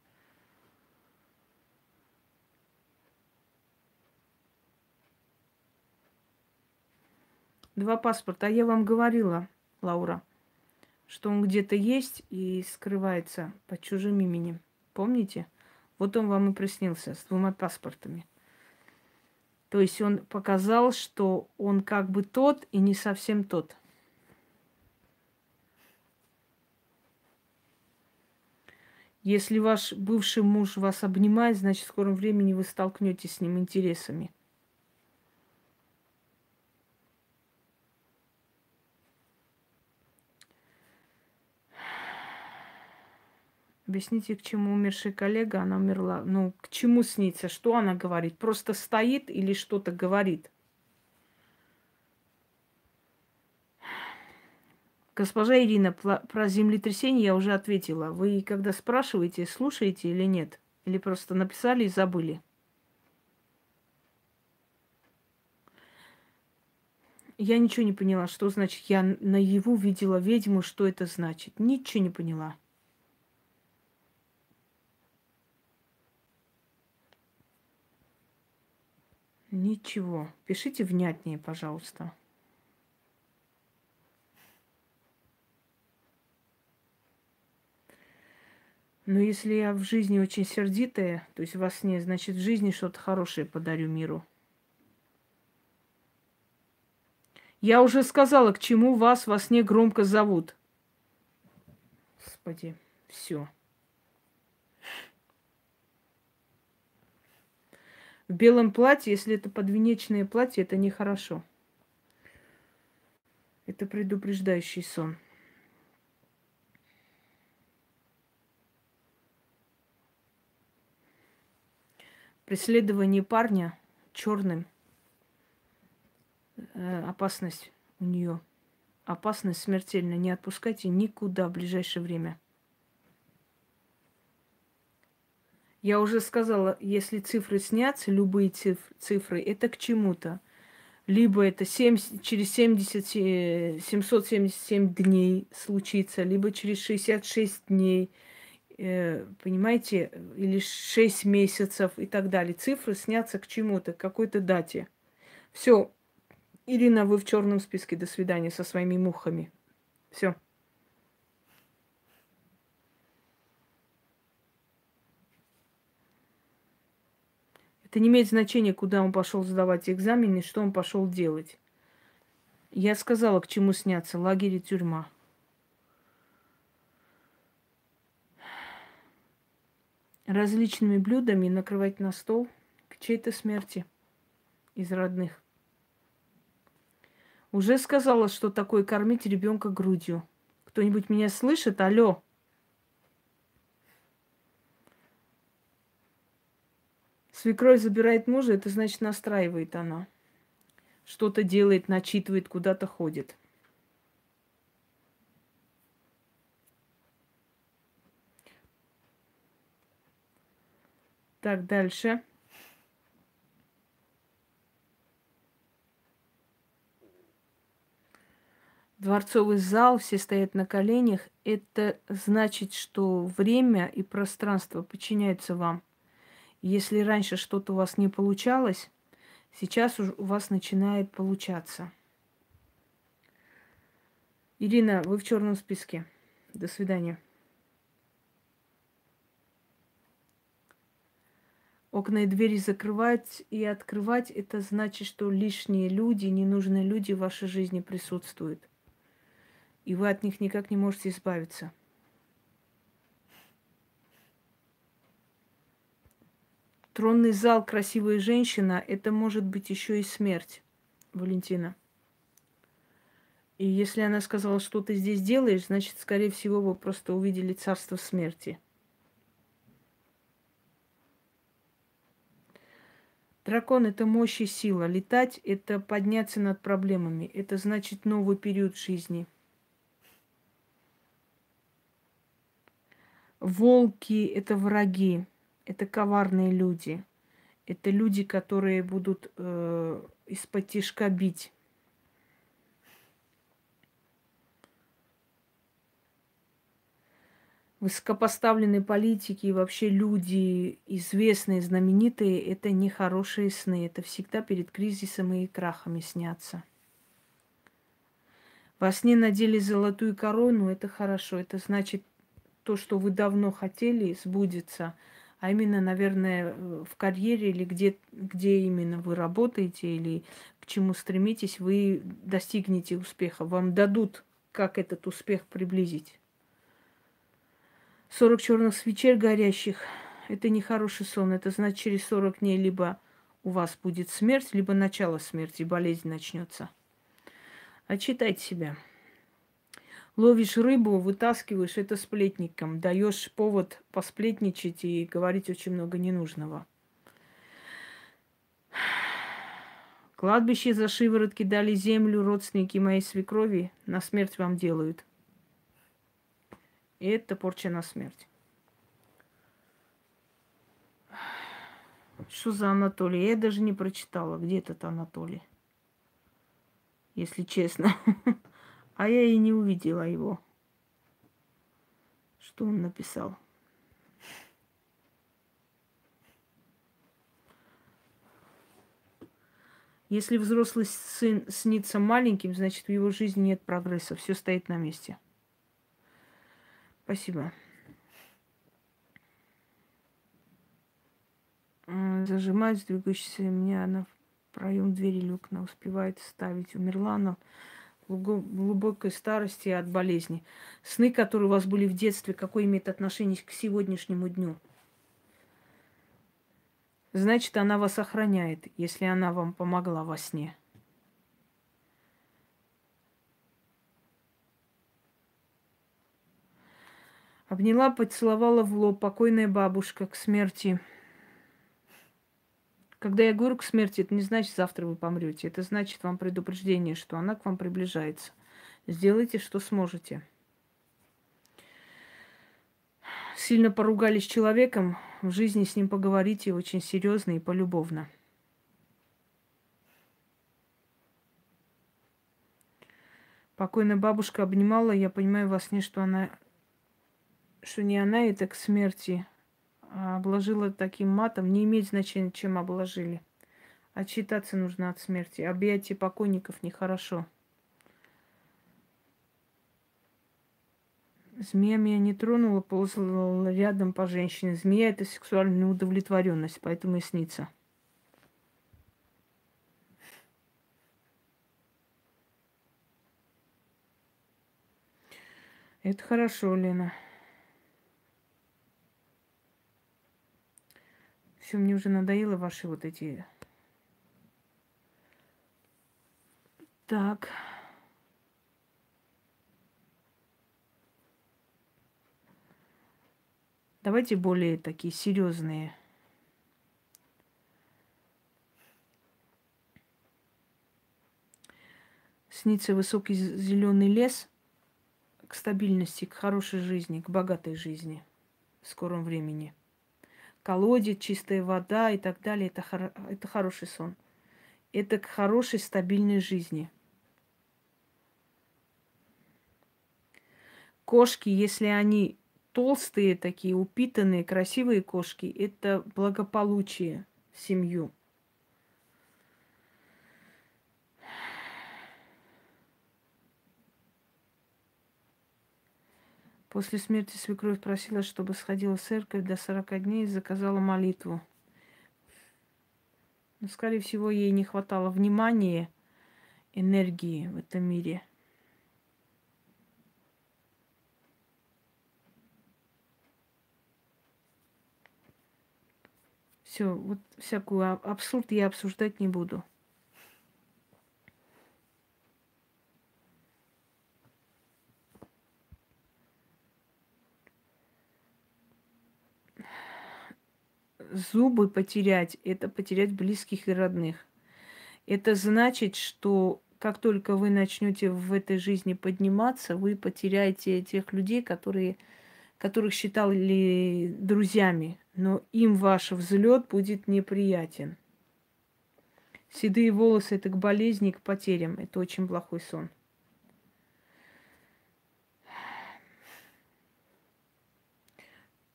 Два паспорта. А я вам говорила, Лаура, что он где-то есть и скрывается под чужим именем. Помните? Вот он вам и приснился с двумя паспортами. То есть он показал, что он как бы тот и не совсем тот. Если ваш бывший муж вас обнимает, значит, в скором времени вы столкнетесь с ним интересами. Объясните, к чему умершая коллега, она умерла. Ну, к чему снится? Что она говорит? Просто стоит или что-то говорит? Госпожа Ирина, про землетрясение я уже ответила. Вы когда спрашиваете, слушаете или нет? Или просто написали и забыли? Я ничего не поняла, что значит я наяву видела ведьму, что это значит. Ничего не поняла. Ничего. Пишите внятнее, пожалуйста. Но если я в жизни очень сердитая, то есть во сне, значит, в жизни что-то хорошее подарю миру. Я уже сказала, к чему вас во сне громко зовут. Господи, все. В белом платье, если это подвенечное платье, это нехорошо. Это предупреждающий сон. Преследование парня черным. Э, опасность у нее. Опасность смертельная. Не отпускайте никуда в ближайшее время. Я уже сказала, если цифры снятся, любые цифры, это к чему-то. либо это 70, через 70, 777 дней случится, либо через 66 дней, э, понимаете, или 6 месяцев и так далее. Цифры снятся к чему-то, к какой-то дате. Все, Ирина, вы в черном списке. До свидания со своими мухами. Все. Это не имеет значения, куда он пошел сдавать экзамены, что он пошел делать. Я сказала, к чему сняться. Лагерь и тюрьма. Различными блюдами накрывать на стол к чьей-то смерти из родных. Уже сказала, что такое кормить ребенка грудью. Кто-нибудь меня слышит? Алло. Свекровь забирает мужа, это значит настраивает она. Что-то делает, начитывает, куда-то ходит. Так, дальше. Дворцовый зал, все стоят на коленях. Это значит, что время и пространство подчиняются вам. Если раньше что-то у вас не получалось, сейчас у вас начинает получаться. Ирина, вы в черном списке. До свидания. Окна и двери закрывать и открывать, это значит, что лишние люди, ненужные люди в вашей жизни присутствуют. И вы от них никак не можете избавиться. Тронный зал, красивая женщина, это может быть еще и смерть, Валентина. И если она сказала, что ты здесь делаешь, значит, скорее всего, вы просто увидели царство смерти. Дракон – это мощь и сила. Летать – это подняться над проблемами. Это значит новый период жизни. Волки – это враги это коварные люди. Это люди, которые будут э, из-под тишка бить. Высокопоставленные политики и вообще люди, известные, знаменитые, это не хорошие сны. Это всегда перед кризисом и крахами снятся. Во сне надели золотую корону, это хорошо. Это значит, то, что вы давно хотели, сбудется – а именно, наверное, в карьере или где, где именно вы работаете или к чему стремитесь, вы достигнете успеха. Вам дадут, как этот успех приблизить. 40 черных свечей горящих – это не хороший сон. Это значит, через 40 дней либо у вас будет смерть, либо начало смерти, болезнь начнется. Отчитайте себя. Ловишь рыбу, вытаскиваешь это сплетником, даешь повод посплетничать и говорить очень много ненужного. Кладбище за шиворот кидали землю, родственники моей свекрови на смерть вам делают. И это порча на смерть. Что за Анатолий? Я даже не прочитала, где этот Анатолий. Если честно. А я и не увидела его. Что он написал? Если взрослый сын снится маленьким, значит в его жизни нет прогресса. Все стоит на месте. Спасибо. Зажимает двигающийся меня она в проем двери люкна успевает ставить. Умерла она глубокой старости от болезни. Сны, которые у вас были в детстве, какое имеет отношение к сегодняшнему дню? Значит, она вас охраняет, если она вам помогла во сне. Обняла, поцеловала в лоб покойная бабушка к смерти – когда я говорю к смерти, это не значит, завтра вы помрете. Это значит вам предупреждение, что она к вам приближается. Сделайте, что сможете. Сильно поругались с человеком, в жизни с ним поговорите очень серьезно и полюбовно. Покойная бабушка обнимала, я понимаю во сне, что она, что не она это к смерти, обложила таким матом. Не имеет значения, чем обложили. Отчитаться нужно от смерти. Объятие покойников нехорошо. Змея меня не тронула, ползала рядом по женщине. Змея – это сексуальная удовлетворенность, поэтому и снится. Это хорошо, Лена. Все, мне уже надоело ваши вот эти... Так. Давайте более такие серьезные. Снится высокий зеленый лес к стабильности, к хорошей жизни, к богатой жизни в скором времени. Колодец, чистая вода и так далее. Это, хор- это хороший сон. Это к хорошей стабильной жизни. Кошки, если они толстые такие, упитанные, красивые кошки – это благополучие в семью. После смерти свекровь просила, чтобы сходила в церковь до 40 дней и заказала молитву. Но, скорее всего, ей не хватало внимания, энергии в этом мире – Все, вот всякую абсурд я обсуждать не буду. Зубы потерять – это потерять близких и родных. Это значит, что как только вы начнете в этой жизни подниматься, вы потеряете тех людей, которые которых считали друзьями, но им ваш взлет будет неприятен. Седые волосы – это к болезни, к потерям. Это очень плохой сон.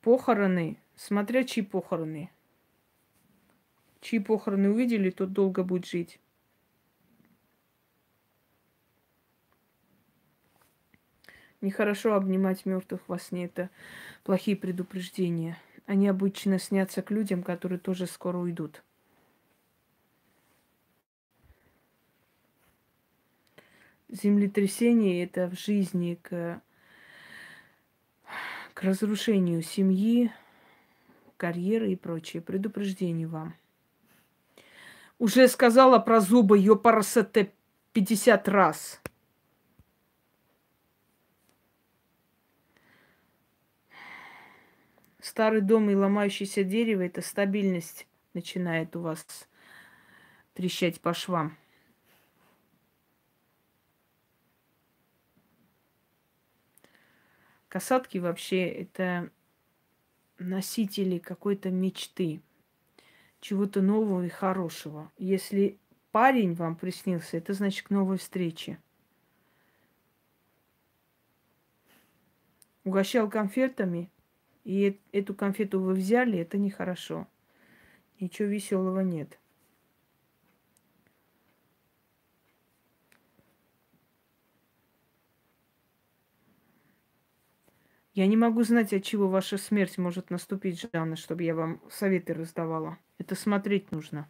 Похороны, смотря чьи похороны. Чьи похороны увидели, тот долго будет жить. Нехорошо обнимать мертвых во сне. Это плохие предупреждения. Они обычно снятся к людям, которые тоже скоро уйдут. Землетрясение это в жизни к, к разрушению семьи, карьеры и прочее. Предупреждение вам. Уже сказала про зубы ёпарасете 50 раз. Старый дом и ломающееся дерево – это стабильность начинает у вас трещать по швам. Касатки вообще это носители какой-то мечты, чего-то нового и хорошего. Если парень вам приснился, это значит к новой встрече. Угощал конфетами – и эту конфету вы взяли, это нехорошо. Ничего веселого нет. Я не могу знать, от чего ваша смерть может наступить, Жанна, чтобы я вам советы раздавала. Это смотреть нужно.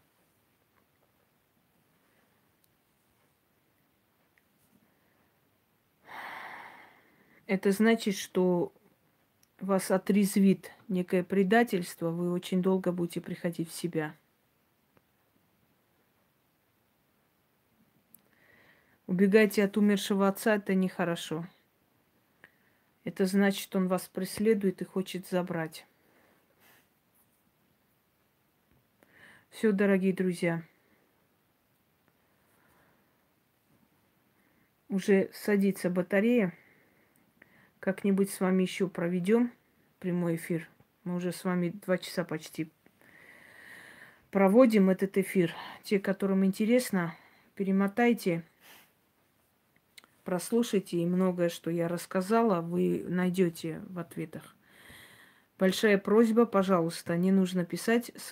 Это значит, что вас отрезвит некое предательство, вы очень долго будете приходить в себя. Убегайте от умершего отца, это нехорошо. Это значит, он вас преследует и хочет забрать. Все, дорогие друзья. Уже садится батарея. Как-нибудь с вами еще проведем прямой эфир. Мы уже с вами два часа почти проводим этот эфир. Те, которым интересно, перемотайте, прослушайте, и многое, что я рассказала, вы найдете в ответах. Большая просьба, пожалуйста, не нужно писать